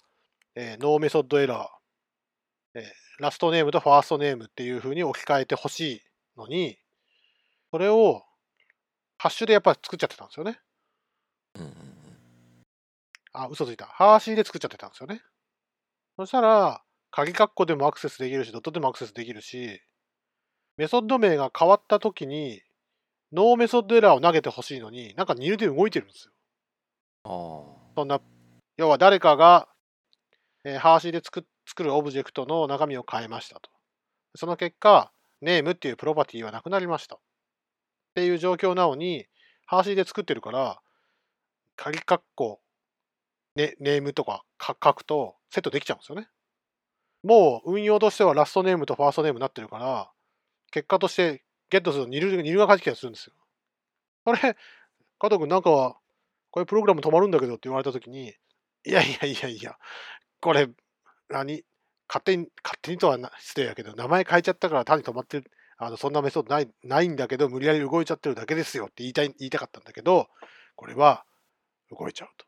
Speaker 1: う、えーノーメソッドエラー、えーラストネームとファーストネームっていう風に置き換えてほしいのに、それをハッシュでやっぱり作っちゃってたんですよね。
Speaker 2: うんうん
Speaker 1: あ、嘘ついた。 Hashie で作っちゃってたんですよね。そしたら、鍵括弧でもアクセスできるし、ドットでもアクセスできるし、メソッド名が変わった時に、 NoMethodError を投げてほしいのに、なんか nil で動いてるんですよ。
Speaker 2: あ
Speaker 1: そんな、要は誰かが、えー Hashie で作作るオブジェクトの中身を変えましたと。その結果、 name っていうプロパティはなくなりました。っていう状況なのに、ハーシーで作ってるから、鍵括弧、ね、ネームとか書くとセットできちゃうんですよね。もう運用としてはラストネームとファーストネームになってるから、結果としてゲットするとニルニルが返ってきたりするんですよ。これ、加藤君なんかは、これプログラム止まるんだけどって言われたときに、いやいやいやいや、これ、何？勝手に、勝手にとはな失礼やけど、名前変えちゃったから単に止まってる、あのそんなメソッドないないんだけど、無理やり動いちゃってるだけですよって言いたい言いたかったんだけど、これは動いちゃうと。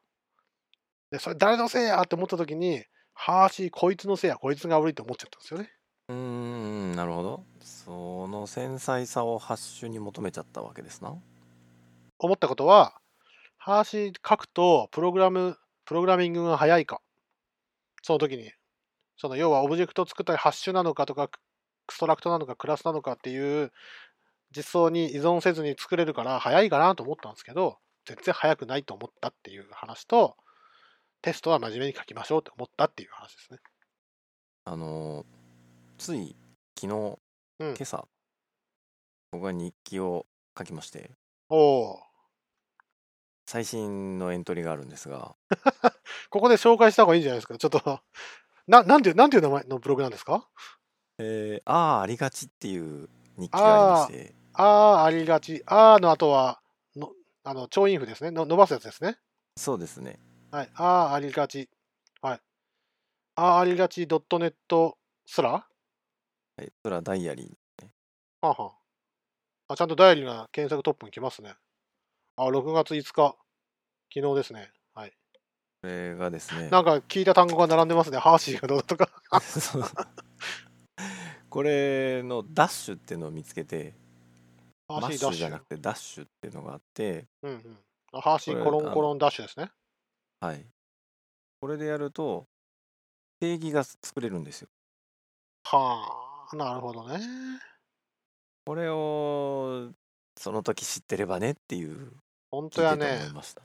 Speaker 1: で、それ誰のせいやって思ったときに、はーし、こいつのせいや、こいつが悪いと思っちゃったんですよね。
Speaker 2: うーんなるほどその繊細さをハッシュに求めちゃったわけですな
Speaker 1: 思ったことは、ハーシ書くとプログラム、プログラミングが早いか。その時に。その要はオブジェクトを作ったりハッシュなのかとか、ストラクトなのかクラスなのかっていう実装に依存せずに作れるから早いかなと思ったんですけど、全然早くないと思ったっていう話と、テストは真面目に書きましょうって思ったっていう話ですね。
Speaker 2: あのつい昨日、
Speaker 1: うん
Speaker 2: 今朝僕は日記を書きまして
Speaker 1: おお。
Speaker 2: 最新のエントリーがあるんですが
Speaker 1: ここで紹介した方がいいんじゃないですか？ちょっと、ななんていう、なんていう名前のブログなんですか？
Speaker 2: えー、ああありがちっていう日記がありまして
Speaker 1: ああ、ありがち。あーの後は、のあの超音符ですねの。伸ばすやつですね。
Speaker 2: そうですね
Speaker 1: はい。ああ、ありがち。はい。ああ、ありがち .net すら？は
Speaker 2: はいそれはダイアリー
Speaker 1: あはああ。ちゃんとダイアリーが検索トップに来ますね。あ、6月5日。昨日ですね。はい。
Speaker 2: これがですね
Speaker 1: なんか聞いた単語が並んでますね。ハーシーがどうだとか。
Speaker 2: これのダッシュっていうのを見つけて
Speaker 1: ハーシーダッシュ
Speaker 2: じゃなく。てダッシュっていうのがあって
Speaker 1: うんうん。あハーシーコロンコロンダッシュですね。
Speaker 2: はいこれでやると定義が作れるんですよ
Speaker 1: はあ、なるほどね。
Speaker 2: これをその時知ってればねっていう
Speaker 1: 本当やね
Speaker 2: い。ました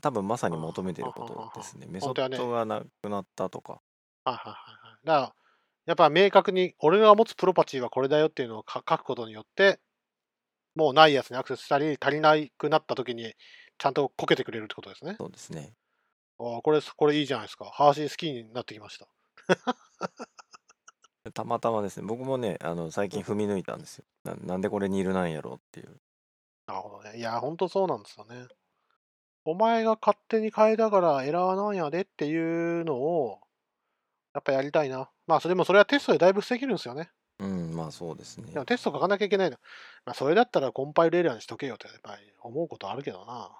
Speaker 2: 多分まさに求めてることですねメソッドがなくなったとか
Speaker 1: はいはいはいはい。だから、やっぱ明確に、俺が持つプロパチーはこれだよっていうのをか書くことによって、もうないやつにアクセスしたり、足りなくなった時に、ちゃんとこけてくれるってことですね。
Speaker 2: そうですね
Speaker 1: ああ、これ、これいいじゃないですか。ハーシー好きになってきました。
Speaker 2: たまたまですね僕もねあの最近踏み抜いたんですよななんでこれにいるなんやろうっていう
Speaker 1: なるほどね。いや、ほんとそうなんですよね。お前が勝手に変えたからエラーなんやでっていうのを、やっぱやりたいな。まあ、それでもそれはテストでだいぶ防げるんですよね。
Speaker 2: うんまあそうですね
Speaker 1: でもテスト書かなきゃいけないの。まあ、それだったらコンパイルエラーにしとけよってやっぱり思うことあるけどな。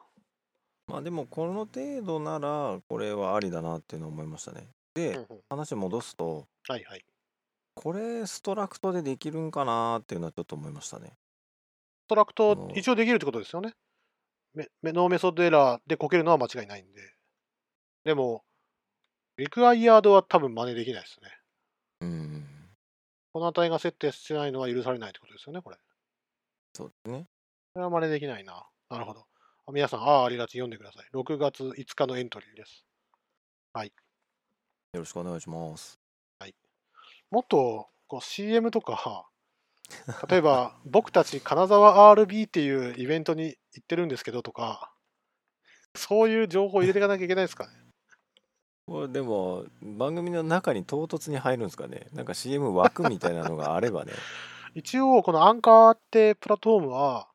Speaker 2: まあでもこの程度ならこれはありだなっていうのを思いましたねで、
Speaker 1: うんうん
Speaker 2: 話戻すと
Speaker 1: はいはい。
Speaker 2: これストラクトでできるんかなっていうのはちょっと思いましたね
Speaker 1: ストラク
Speaker 2: あ
Speaker 1: ト
Speaker 2: の
Speaker 1: 一応できるってことですよね。メメノーメソッドエラーでこけるのは間違いないんで。でも、リクワイヤードは多分真似できないですね。
Speaker 2: うん
Speaker 1: この値が設定してないのは許されないってことですよね、これ。
Speaker 2: そうですね
Speaker 1: これは真似できないな。なるほど。あ皆さん、ああ、ありがち読んでください。6月5日のエントリーです。
Speaker 2: よろしくお願いします
Speaker 1: もっとこう CM とか、例えば、僕たち金沢 RB っていうイベントに行ってるんですけどとか、そういう情報入れていかなきゃいけないですかね。
Speaker 2: これでも番組の中に唐突に入るんですかねなんか CM 枠みたいなのがあればね
Speaker 1: 一応、このアンカーってプラットフォームは、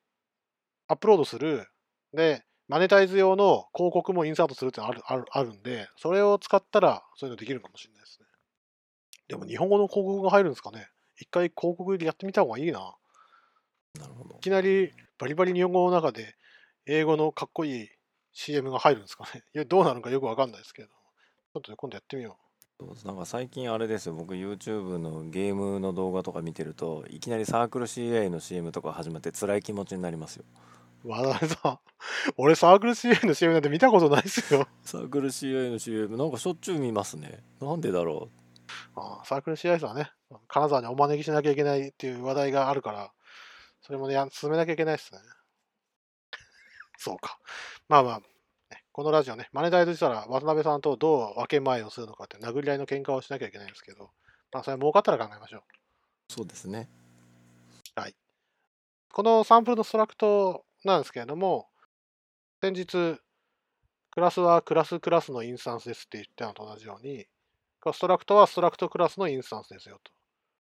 Speaker 1: アップロードする、で、マネタイズ用の広告もインサートするってのあるあるあるんで、それを使ったら、そういうのできるかもしれないですね。でも、日本語の広告が入るんですかね。一回広告でやってみた方がいいな。
Speaker 2: なるほど
Speaker 1: いきなりバリバリ日本語の中で英語のかっこいい CM が入るんですかね。いや、どうなるのかよくわかんないですけど。ちょっと今度やってみよ
Speaker 2: そうですなんか最近あれですよ僕 YouTube のゲームの動画とか見てるといきなりサークル CA の CM とか始まって辛い気持ちになりますよ
Speaker 1: う。わざわざ、俺サークル CA の CM なんて見たことないですよ。
Speaker 2: サークル CA の CM なんかしょっちゅう見ますねなんでだろ
Speaker 1: ああサークル CI はね、金沢にお招きしなきゃいけないっていう話題があるから、それもね、や進めなきゃいけないですね。そうか。まあまあ、ねこのラジオね、マネタイズしたら渡辺さんとどう分け前をするのかって殴り合いの喧嘩をしなきゃいけないんですけど、まあそれ儲かったら考えましょう。
Speaker 2: うそうですね
Speaker 1: このサンプルの Struct なんですけれども、先日、クラスはクラスクラスのインスタンスですって言ったのと同じように、 Struct は Struct クラスのインスタンスですよと。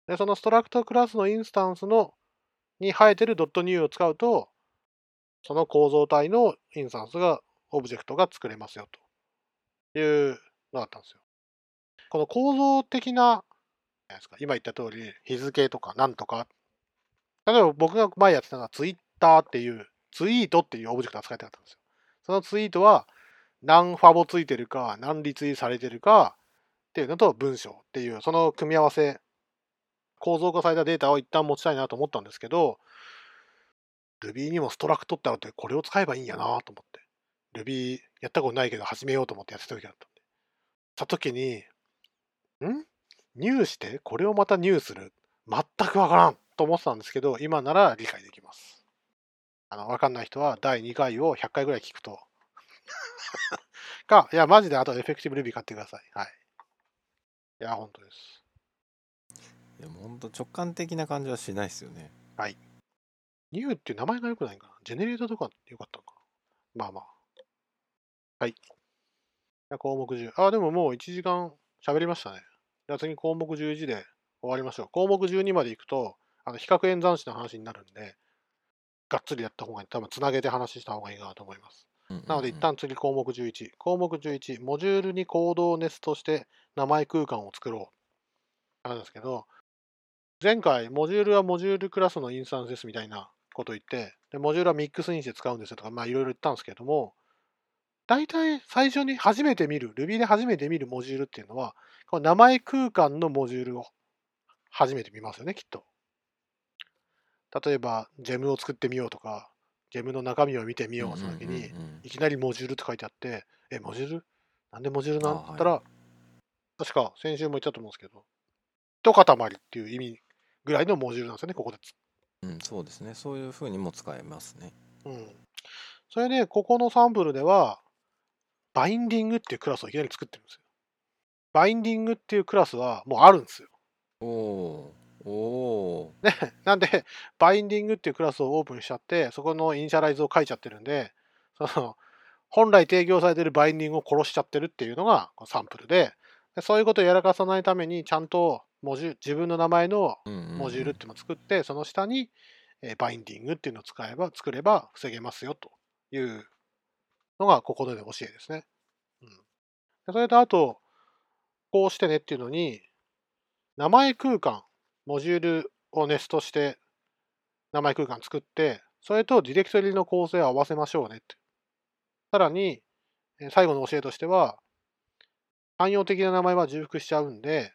Speaker 1: で、その Struct クラスのインスタンスのに生えてるドット new を使うと、その構造体のインスタンスが、オブジェクトが作れますよというのだったんですよ。この構造的な、今言った通り、日付とかなんとか例えば僕が前やってたのはツイッターっていう、ツイートっていうオブジェクトが使いたかったんですよ。そのツイートは何ファボついてるか、何リツイされてるかっていうのと文章っていう、その組み合わせ、構造化されたデータを一旦持ちたいなと思ったんですけど、Ruby にも Struct ってあるってこれを使えばいいんやなと思って。Ruby やったことないけど始めようと思ってやってた時だったんで。した時に、ん？ new して？これをまた new する？全くわからんと思ってたんですけど、今なら理解できます。あの、わかんない人は第2回を100回ぐらい聞くと。か、いや、マジであと Effective Ruby 買ってください。はい。いや、本当です。
Speaker 2: いやもうほんと直感的な感じはしないですよね
Speaker 1: ニューって名前が良くないかな？ジェネレーターとか良かったのかな？まあまあ。はい。じゃあ項目10。あ、でももう1時間喋りましたね。じゃあ次項目11で終わりましょう。項目12まで行くと、あの比較演算子の話になるんで、がっつりやった方がいい。多分つなげて話した方がいいかなと思います。なので一旦次項目11。項目11、モジュールにコードをネストして名前空間を作ろう。なんですけど、前回、モジュールはモジュールクラスのインスタンスですみたいなことを言って、でモジュールはミックスインして使うんですよとか、まあいろいろ言ったんですけども、大体最初に初めて見る、Ruby で初めて見るモジュールっていうのは、この名前空間のモジュールを初めて見ますよね、きっと。例えば、ジェムを作ってみようとか、ジェムの中身を見てみようその時に、いきなりモジュールって書いてあって、え、モジュール？なんでモジュールなん？だったら、確か先週も言ったと思うんですけど、一塊っていう意味ぐらいのモジュールなんですよね、ここで。
Speaker 2: うん、そうですねそういうふうにも使えますね
Speaker 1: うん。それで、ここのサンプルでは、バインディングっていうクラスをいきなり作ってるんですよ。バインディングっていうクラスはもうあるんですよ。
Speaker 2: おおーお
Speaker 1: ね、なんで、バインディングっていうクラスをオープンしちゃって、そこのイニシャライズを書いちゃってるんで、その、本来提供されてるバインディングを殺しちゃってるっていうのがサンプルで、でそういうことをやらかさないために、ちゃんと文字自分の名前の
Speaker 2: ー
Speaker 1: モジュールっていうのを作って、その下に、えーバインディングっていうのを使えば、作れば防げますよというのがここでの教えですね。うん、でそれとあと、こうしてねっていうのに、名前空間、モジュールをネストして名前空間作って、それとディレクトリの構成を合わせましょうねって。さらに、最後の教えとしては、汎用的な名前は重複しちゃうんで、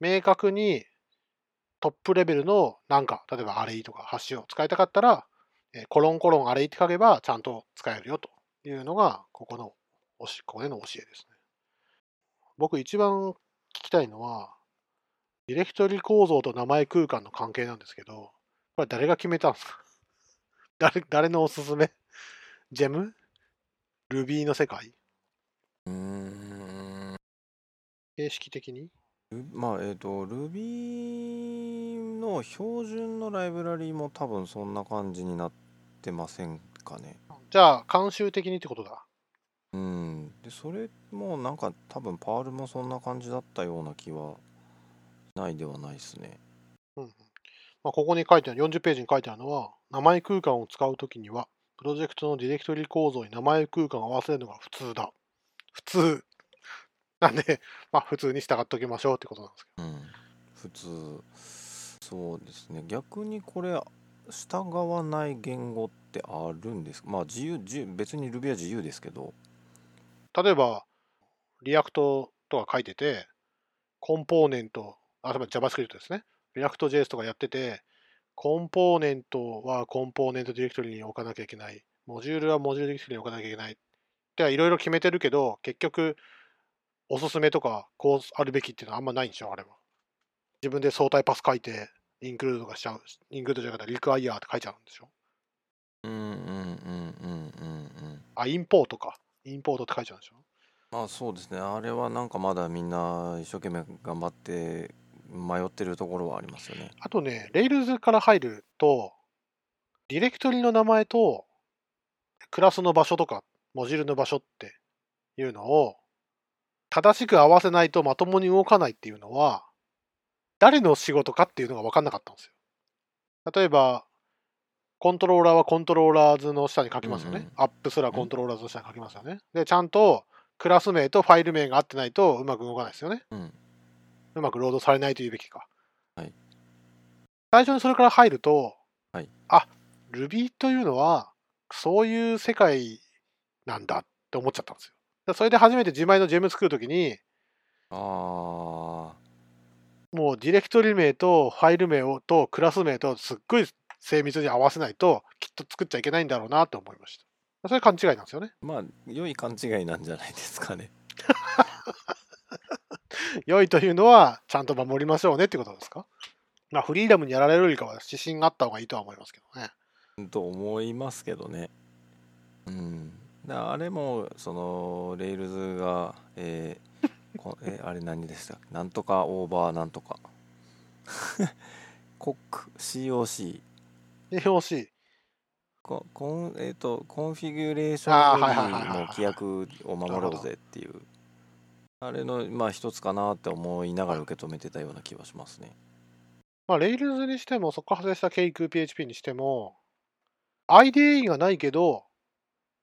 Speaker 1: 明確にトップレベルのなんか、例えばアレイとかハッシュを使いたかったら、コロンコロンアレイって書けばちゃんと使えるよというのが、ここの、ここでの教えですね。僕一番聞きたいのは、ディレクトリ構造と名前空間の関係なんですけど、これ誰が決めたんですか？誰、誰のおすすめ？ジェム ?Ruby の世界？
Speaker 2: うーん。
Speaker 1: 形式的に？
Speaker 2: ルまあえっ、と Ruby の標準のライブラリも多分そんな感じになってませんかね。
Speaker 1: じゃあ、慣習的にってことだ。
Speaker 2: うん。でそれもなんか多分パールもそんな感じだったような気はないではないですね。
Speaker 1: うんうん。まあ、ここに書いてある、40ページに書いてあるのは、名前空間を使うときには、プロジェクトのディレクトリ構造に名前空間を合わせるのが普通だ。普通。なんで、まあ、普通に従っておきましょうってことなんですけ
Speaker 2: うん。普通。そうですね。逆にこれ従わない言語ってあるんですか？まあ自由自由別に Ruby は自由ですけど
Speaker 1: ど。例えば、 React とか書いてて、コンポーネント、あ、例えば JavaScript ですね。 React JS とかやってて、コンポーネントはコンポーネントディレクトリに置かなきゃいけない。モジュールはモジュールディレクトリに置かなきゃいけない。っていろいろ決めてるけど、結局、おすすめとか、こうあるべきっていうのはあんまないんでしょ、あれは。自分で相対パス書いて、インクルードとかしちゃう。インクルードじゃなくて、リクワイヤーって書いちゃうんでしょ。
Speaker 2: うんうんうんうんうんうん
Speaker 1: あ、インポートか。インポートって書いちゃうんでしょ。
Speaker 2: まあそうですねあれはなんかまだみんな一生懸命頑張って迷ってるところはありますよね
Speaker 1: あとね、Rails から入ると、ディレクトリの名前と、クラスの場所とか、モジュールの場所っていうのを、正しく合わせないとまともに動かないっていうのは、誰の仕事かっていうのが分かんなかったんですよ。例えば、コントローラーはコントローラーズの下に書きますよね。
Speaker 2: うんうん
Speaker 1: アップすらコントローラーズの下に書きますよね。で、ちゃんとクラス名とファイル名が合ってないとうまく動かないですよね。
Speaker 2: うん
Speaker 1: うまくロードされないというべきか。
Speaker 2: はい
Speaker 1: 最初にそれから入ると、
Speaker 2: はい
Speaker 1: あ Ruby というのはそういう世界なんだって思っちゃったんですよ。だそれで初めて自前のジェム作るときに、
Speaker 2: あ
Speaker 1: もうディレクトリ名とファイル名をとクラス名とすっごい精密に合わせないときっと作っちゃいけないんだろうなと思いました。それ勘違いなんですよね。
Speaker 2: あまあ良い勘違いなんじゃないですかね
Speaker 1: 良いというのはちゃんと守りましょうねってことですか？まあ、フリーダムにやられるよりかは指針があった方がいいとは思いますけどね。
Speaker 2: と思いますけどね。うん。だあれもそのレールズがえーこえあれ何でしたなんとかオーバーなんとか。コック COC
Speaker 1: で、表紙。
Speaker 2: ココンえー、とコンフィギュレーション
Speaker 1: はいはいはいはい
Speaker 2: よりも規約を守ろうぜっていうあれのまあ一つかなって思いながら受け止めてたような気はしますね
Speaker 1: まあ、レイルズにしても、そこから派生した k 空 PHP にしても、IDE がないけど、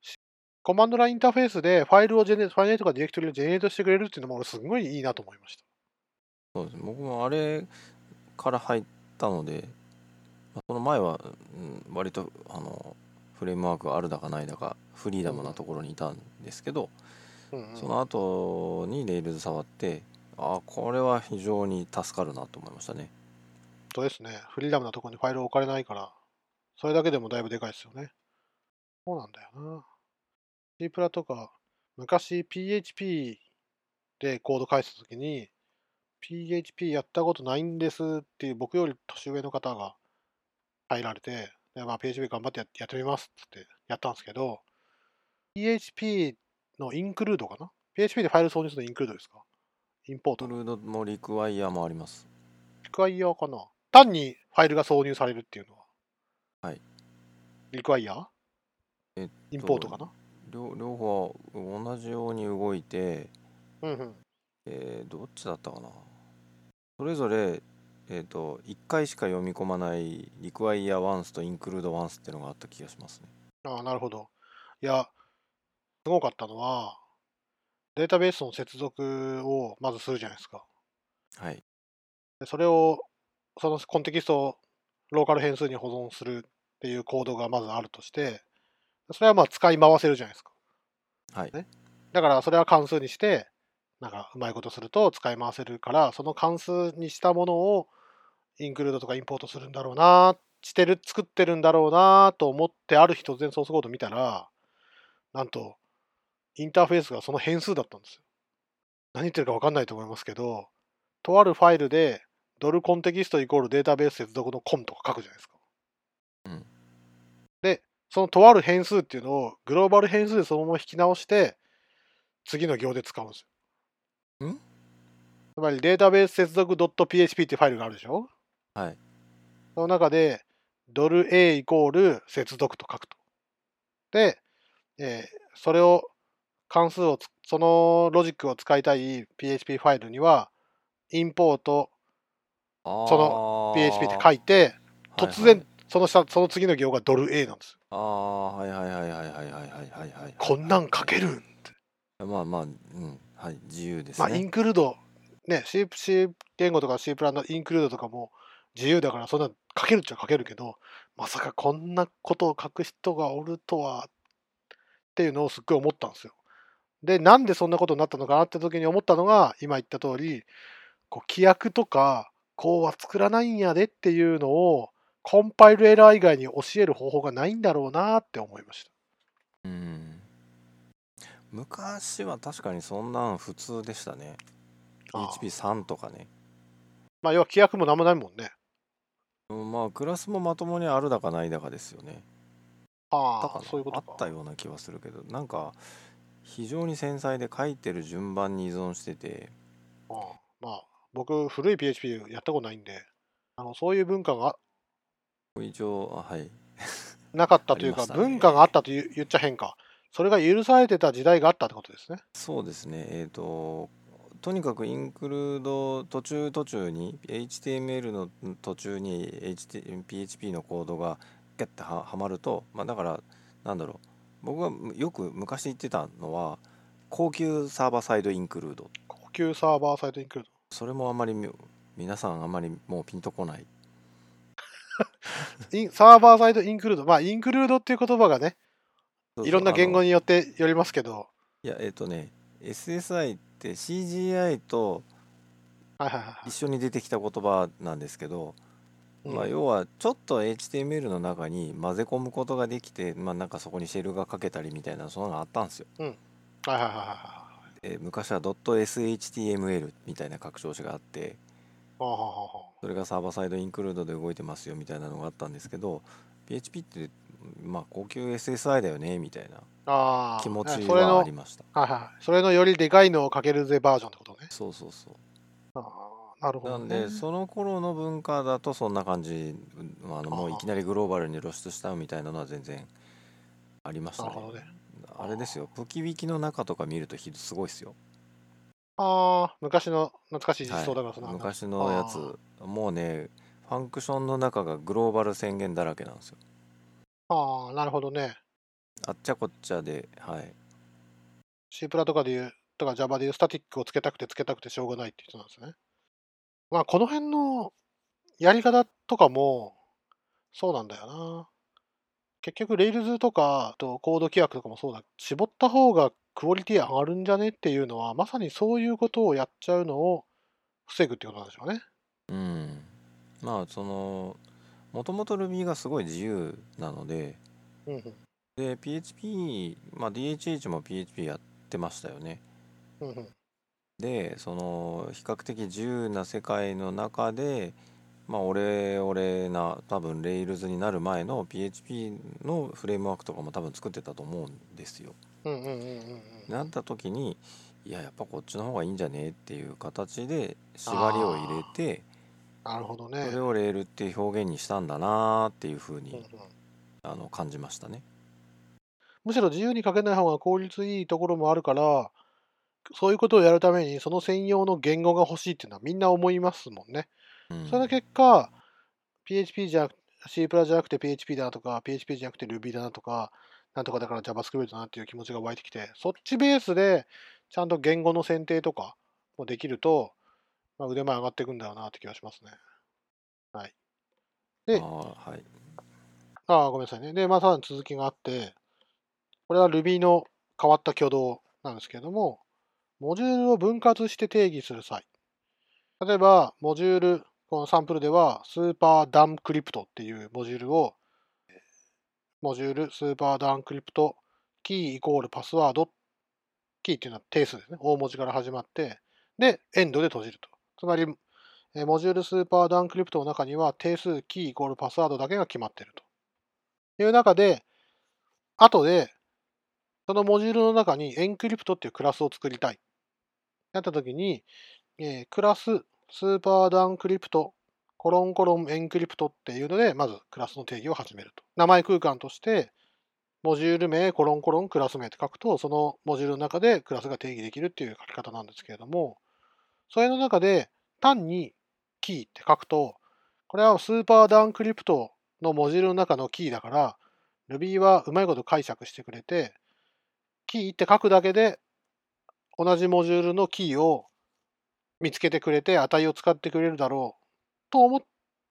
Speaker 1: しコマンドラインインターフェースでファイルをジェネ、ファイルとかディレクトリを generate してくれるっていうのも、俺すごいいいなと思いました。
Speaker 2: そうです僕もあれから入ったので、まあその前は、うん、割とあのフレームワークがあるだかないだかフリーダムなところにいたんですけど、
Speaker 1: うんうん
Speaker 2: その後に Rails 触ってあこれは非常に助かるなと思いましたね
Speaker 1: そうですね。フリーダムなところにファイルを置かれないから、それだけでもだいぶでかいですよね。そうなんだよな。C プラとか、昔 PHP でコード返すときに、PHP やったことないんですっていう僕より年上の方が入られて、でまあ、PHP 頑張ってややってみますってやったんですけど、PHP のインクルードかな ?PHP でファイル挿入するのインクルードですか？インポート
Speaker 2: トルードもリクワイヤーもあります
Speaker 1: リクワイヤーかな？単にファイルが挿入されるっていうのは？
Speaker 2: はい。
Speaker 1: リクワイヤー？
Speaker 2: えっと
Speaker 1: インポートかな？
Speaker 2: 両両方同じように動いて、
Speaker 1: うんうん。
Speaker 2: えーどっちだったかな？それぞれ、えー、と1回しか読み込まないリクワイヤーワンスとインクルードワンスっていうのがあった気がしますね
Speaker 1: ああ、なるほど。いや、すごかったのは、データベースの接続をまずするじゃないですか。
Speaker 2: はい
Speaker 1: でそれを、そのコンテキストをローカル変数に保存するっていうコードがまずあるとして、それはまあ使い回せるじゃないですか。
Speaker 2: はい
Speaker 1: ねだからそれは関数にして、なんかうまいことすると使い回せるから、その関数にしたものをインクルードとかインポートするんだろうな、してる、作ってるんだろうなと思って、ある日突然ソースコード見たら、なんと、インターフェースがその変数だったんですよ。何言ってるか分かんないと思いますけど、とあるファイルで、ドルコンテキストイコールデータベース接続のコンとか書くじゃないですか。
Speaker 2: うん
Speaker 1: で、そのとある変数っていうのをグローバル変数でそのまま引き直して、次の行で使うんですよ。
Speaker 2: ん？
Speaker 1: つまりデータベース接続 .php ってファイルがあるでしょ？
Speaker 2: はい
Speaker 1: その中で、ドル A イコール接続と書くと。で、えーそれを、関数をつ、そのロジックを使いたい PHP ファイルには、インポート
Speaker 2: そ
Speaker 1: その PHP って書いて、突然、その下、その次の行がドル A なんですよ。
Speaker 2: ああはいはいはいはいはいはいはいはいはい
Speaker 1: こんなん書けるんって。
Speaker 2: まあまあうんはい自由です
Speaker 1: まあ、イ
Speaker 2: ね
Speaker 1: ンクルード、ね、C, C 言語とか C プランのインクルードとかも自由だから、そんな書けるっちゃ書けるけど、まさかこんなことを書く人がおるとは、っていうのをすっごい思ったんですよ。で、なんでそんなことになったのかなって時に思ったのが、今言った通り、こう規約とか、こうは作らないんやでっていうのを、コンパイルエラー以外に教える方法がないんだろうなって思いました。
Speaker 2: うん昔は確かにそんなん普通でしたね
Speaker 1: ああ
Speaker 2: HP3 とかね
Speaker 1: まあ、要は規約もなんもないもんね。
Speaker 2: うんまあクラスもまともにあるだかないだかですよね
Speaker 1: ああそういうことか。
Speaker 2: ったような気はするけどなんか非常に繊細で書いてる順番に依存してて。
Speaker 1: ああまあ、僕、古い PHP やったことないんで、あのそういう文化が
Speaker 2: 一応あはい。
Speaker 1: なかったというか、
Speaker 2: ね。
Speaker 1: 文化があったと言っちゃ変か。それが許されてた時代があったってことですね。
Speaker 2: そうですね。えっ、ととにかくインクルード途中途中に HTML の途中に HT PHP のコードがギャッてははまるとまあだからなんだろう僕がよく昔言ってたのは高級サーバーサイドインクルード。
Speaker 1: 高級サーバーサイトインクルー
Speaker 2: それもあんまりみ皆さんあんまりもうピンとこない。
Speaker 1: サーバーサイトインクルード。まあ、インクルードっていう言葉がね、いろんな言語
Speaker 2: に
Speaker 1: によってよりますけど、
Speaker 2: いやえっ、とね SSI って CGI と
Speaker 1: はいはいはい
Speaker 2: 一緒に出てきた言葉なんですけど、
Speaker 1: うん
Speaker 2: まあ、要はちょっと HTML の中に混ぜ込むことができて、まあ、なんかそこにシェルがかけたりみたいなそんなのがあったんですよ。
Speaker 1: はい。はいはいはい
Speaker 2: 昔は .shtml みたいな拡張子があってそれがサーバーサイドインクルードで動いてますよみたいなのがあったんですけど PHP ってまあ高級 SSI だよねみたいな気持ち
Speaker 1: それの
Speaker 2: はありました。
Speaker 1: はいはい。それのよりでかいのをかけるぜバージョンってことね。
Speaker 2: そうそうそう
Speaker 1: なるほど、
Speaker 2: なん
Speaker 1: ね、
Speaker 2: でその頃の文化だとそんな感じあのもういきなりグローバルに露出したみたいなのは全然ありましたね。
Speaker 1: ね。
Speaker 2: あれですよ。プキウィキの中とか見るとすごいですよ。
Speaker 1: ああ昔の懐かしい実装だからその、
Speaker 2: 昔のやつ。もうねファンクションの中がグローバル宣言だらけなんですよ。
Speaker 1: ああなるほどね。
Speaker 2: あっちゃこっちゃではい。
Speaker 1: C プラとかでいうとか Java でいうスタティックをつけたくてつけたくてしょうがないって人なんですねまあこの辺のやり方とかもそうなんだよな。結局 Rails とかとコード規約とかもそうだ。絞った方がクオリティ上がるんじゃねっていうのはまさにそういうことをやっちゃうのを防ぐってことなんでしょうね。
Speaker 2: うん。まあそのもともと Ruby がすごい自由なので
Speaker 1: うんうん。
Speaker 2: で PHP、まあ、DHH も PHP やってましたよね。
Speaker 1: うんうん
Speaker 2: でその比較的自由な世界の中でまあ俺俺な多分 Rails になる前の PHP のフレームワークとかも多分作ってたと思うんですよ。なった時にいややっぱこっちの方がいいんじゃねっていう形で縛りを入れて
Speaker 1: なるほどね
Speaker 2: それをレールっていう表現にしたんだなっていうふう
Speaker 1: うんうん
Speaker 2: にあの感じましたね。
Speaker 1: むしろ自由に書けない方が効率いいところもあるからそういうことをやるためにその専用の言語が欲しいっていうのはみんな思いますもんね。
Speaker 2: うん
Speaker 1: その結果 PHP じゃなく C プラじゃなくて PHP だなとか PHP じゃなくて Ruby だなとかなんとかだから JavaScript だなっていう気持ちが湧いてきてそっちベースでちゃんと言語の選定とかもできると、まあ、腕前上がっていくんだよなって気がしますね。はい。で
Speaker 2: あーはい
Speaker 1: ああ、ごめんなさいね。で、まあ、さらに続きがあって、これは Ruby の変わった挙動なんですけれども、モジュールを分割して定義する際。例えば、モジュール、このサンプルでは、スーパーダンクリプトっていうモジュールを、module、SuperDumbCrypto、KEY イコール password、KEY っていうのは定数ですね。大文字から始まって、で、 end で閉じると。つまり、 module SuperDumbCrypto の中には定数、キーイコールパスワードだけが決まっていると。いう中で、後で、そのモジュールの中に Encrypt っていうクラスを作りたい。なったときに、えー class SuperDumbCryptoコロンコロンエンクリプトっていうので、まずクラスの定義を始めると。名前空間として、モジュール名、コロンコロンクラス名って書くと、そのモジュールの中でクラスが定義できるっていう書き方なんですけれども、それの中で単にキーって書くと、これはスーパーダンクリプトのモジュールの中のキーだから、Ruby はうまいこと解釈してくれて、キーって書くだけで、同じモジュールのキーを見つけてくれて、値を使ってくれるだろうと思っ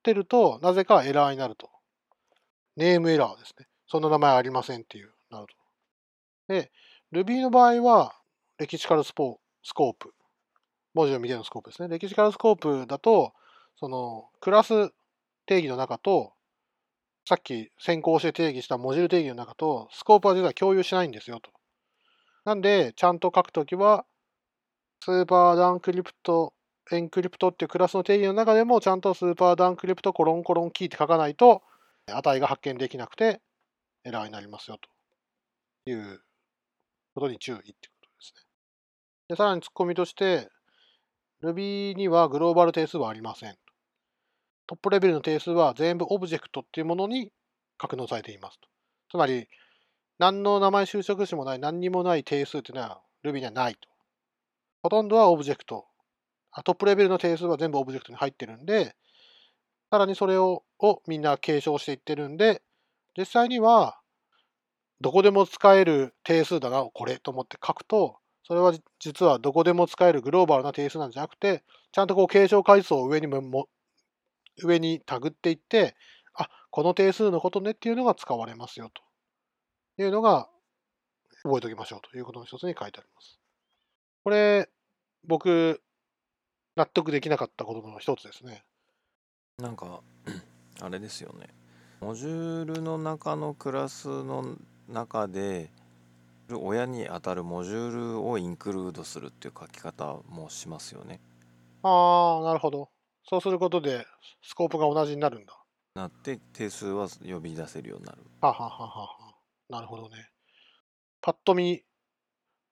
Speaker 1: てると、なぜかエラーになると。ネームエラーですね。その名前ありませんっていう、なると。で、Ruby の場合は、レキシカルスポスコープ。文字を見てのスコープですね。レキシカルスコープだと、その、クラス定義の中と、さっき先行して定義したモジュール定義の中と、スコープは実は共有しないんですよと。なんで、ちゃんと書くときは、 SuperDumbCrypto、Encrypt っていうクラスの定義の中でも、ちゃんと SuperDumbCrypto コロンコロンキーって書かないと、値が発見できなくて、エラーになりますよということに注意ってことですね。で、さらにツッコミとして、Ruby にはグローバル定数はありません。トップレベルの定数は全部 Object っていうものに格納されていますと。つまり、何の名前就職詞もない、何にもない定数っていうのは Ruby にはないと。ほとんどはオブジェクト。トップレベルの定数は全部オブジェクトに入ってるんで、さらにそれををみんな継承していってるんで、実際にはどこでも使える定数だな、これと思って書くと、それは実はどこでも使えるグローバルな定数なんじゃなくて、ちゃんとこう継承階数を上にも上にタグっていって、あ、この定数のことねっていうのが使われますよというのが覚えておきましょうということの一つに書いてあります。これ、僕、納得できなかったことの一つですね。
Speaker 2: なんか あれですよねモジュールの中のクラスの中で親に当たるモジュールをインクルードするっていう書き方もしますよね
Speaker 1: ああ、なるほど。そうすることで、スコープが同じになるんだ。
Speaker 2: なって定数は呼び出せるようになる
Speaker 1: はあはあはあはあなるほどね。パッと見、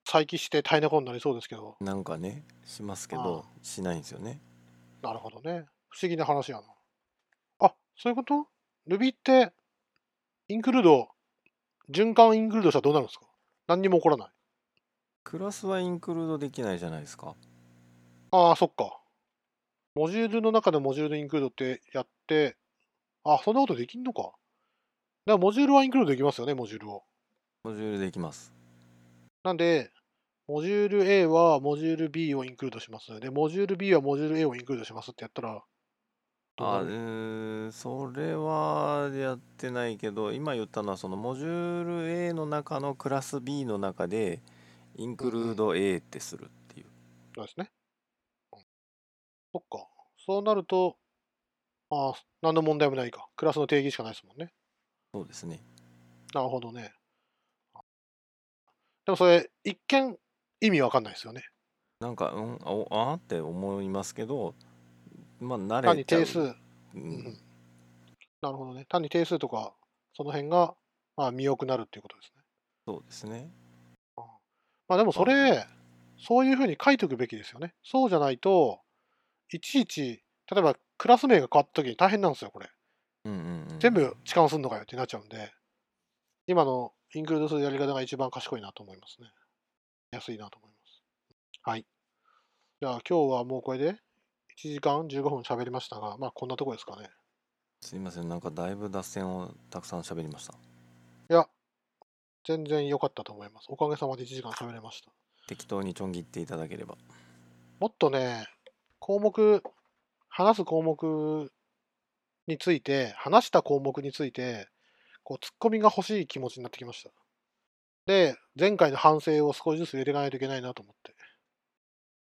Speaker 1: 再起して大変なことになりそうですけど、
Speaker 2: なんかねしますけどしないんですよね
Speaker 1: なるほどね。不思議な話やな。あ、そういうこと ?Ruby って、インクルード、循環インクルードしたらどうなるんですか？何にも起こらない。
Speaker 2: クラスはインクルードできないじゃないですか
Speaker 1: ああ、そっか。モジュールの中でモジュールインクルードってやって、あ、そんなことできんのか。だからモジュールはインクルードできますよね、モジュールを。
Speaker 2: モジュールできます
Speaker 1: なんで、モジュール A はモジュール B をインクルードします。で、モジュール B はモジュール A をインクルードしますってやったら、
Speaker 2: あう
Speaker 1: る？
Speaker 2: ーんそれはやってないけど今言ったのはそのモジュール A の中のクラス B の中でインクルード A ってするっていう
Speaker 1: そうですね。うんそっか。そうなると、ああ、何の問題もないか。クラスの定義しかないですもんね。
Speaker 2: そうですね
Speaker 1: なるほどね。でもそれ、一見意味わかんないですよね。
Speaker 2: なんかうんあおあーって思いますけどまあ慣
Speaker 1: 単に
Speaker 2: れちゃう
Speaker 1: 定数、
Speaker 2: う
Speaker 1: うんん、なるほどね。単に定数とか、その辺が、まあ、見よくなるっていうことですね。
Speaker 2: そうですね
Speaker 1: まあでもそれ、そういうふうに書いておくべきですよね。そうじゃないと、いちいち、例えばクラス名が変わった時に大変なんですよ、これ。
Speaker 2: うんうんうん
Speaker 1: 全部痴漢すんのかよってなっちゃうんで、今のインクルードするやり方が一番賢いなと思いますね。安いなと思います。はい。じゃあ今日はもうこれで1時間15分喋りましたが、まあこんなとこですかね。
Speaker 2: すいませんなんかだいぶ脱線をたくさん喋りました
Speaker 1: いや、全然良かったと思います。おかげさまで1時間喋れました。
Speaker 2: 適当にちょん切っていただければ
Speaker 1: もっとね、項目、話す項目について、話した項目について、こう、ツッコミが欲しい気持ちになってきました。で、前回の反省を少しずつ入れていかないといけないなと思って。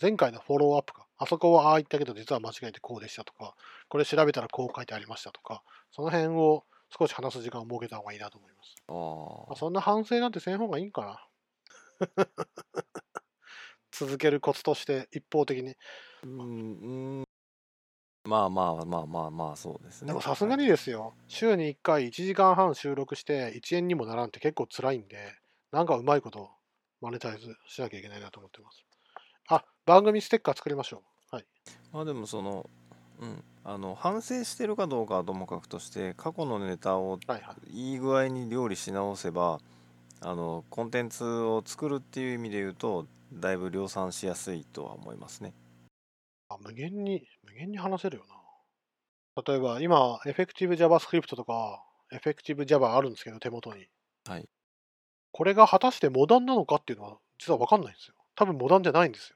Speaker 1: 前回のフォローアップか。あそこはああ言ったけど、実は間違えてこうでしたとか、これ調べたらこう書いてありましたとか、その辺を少し話す時間を設けた方がいいなと思います。
Speaker 2: あ
Speaker 1: まあ、
Speaker 2: あ
Speaker 1: そんな反省なんてせん方がいいんかな。続けるコツとして一方的に。
Speaker 2: うんうんまあまあまあまあまあそうですね
Speaker 1: でもさすがにですよ、週に1回1時間半収録して1円にもならんって結構辛いんで、なんかうまいことマネタイズしなきゃいけないなと思ってます。あ、番組ステッカー作りましょう。はい。
Speaker 2: まあでもそのうんあの反省してるかどうかはともかくとして過去のネタを。いい具合に料理し直せばあのコンテンツを作るっていう意味で言うとだいぶ量産しやすいとは思いますね
Speaker 1: あ無限に、無限に話せるよな。例えば今、エフェクティブ JavaScript とか、エフェクティブ Java あるんですけど、手元に。
Speaker 2: はい。
Speaker 1: これが果たしてモダンなのかっていうのは実は分かんないんですよ。多分モダンじゃないんですよ。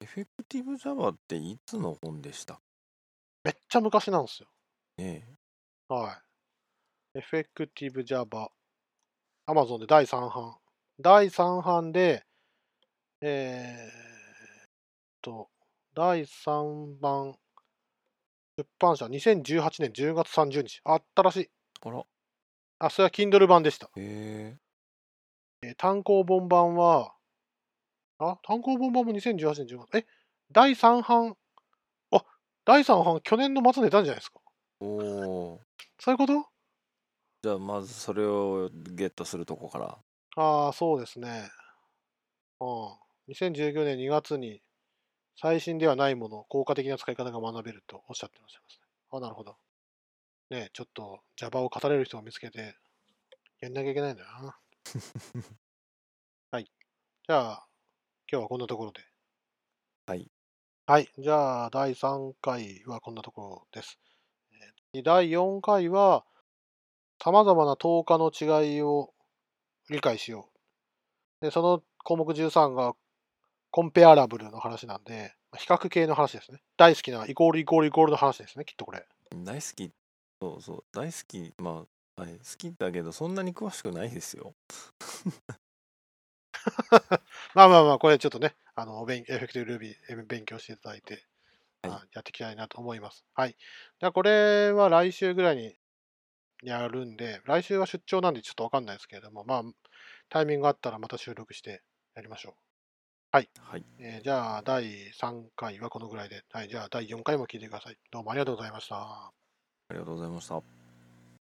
Speaker 2: エフェクティブ Java っていつの本でした？
Speaker 1: めっちゃ昔なんですよ。
Speaker 2: ね
Speaker 1: はい。エフェクティブ Java。Amazon で第3版。第3版で、えーっと、第3版、出版社2018年10月30日。あ新しい。
Speaker 2: あらへ
Speaker 1: あ、それは Kindle 版でした。
Speaker 2: え
Speaker 1: えー単行本版は、あ、単行本版も2018年10月。え、第3版、あ、第3版去年の末出たんじゃないですか。
Speaker 2: おお
Speaker 1: そういうこと？
Speaker 2: じゃあまずそれをゲットするとこから
Speaker 1: ああ、そうですね。うん。2019年2月に最新ではないもの、効果的な使い方が学べるとおっしゃってらっしゃいますね。あなるほど。ねちょっと Java を語れる人を見つけてやんなきゃいけないんだよな。はい。じゃあ、今日はこんなところで。
Speaker 2: はい。
Speaker 1: はい。じゃあ、第3回はこんなところです。えー第4回は、様々な10日の違いを理解しよう。で、その項目13がコンペアラブルの話なんで、比較系の話ですね。大好きなイコールイコールイコールの話ですね、きっとこれ。
Speaker 2: 大好きそうそう大好きまあ、はい、好きだけどそんなに詳しくないですよ
Speaker 1: まあまあまあ、これちょっとね、あの、勉エフェクティブルービー勉強していただいて、
Speaker 2: はい
Speaker 1: あやっていきたいなと思います。はい。じゃあ、これは来週ぐらいにやるんで、来週は出張なんでちょっとわかんないですけれども、まあ、タイミングがあったらまた収録してやりましょう。はい。
Speaker 2: はい。
Speaker 1: えーじゃあ、第3回はこのぐらいで、はい、じゃあ、第4回も聞いてください。どうもありがとうございました。
Speaker 2: ありがとうございました。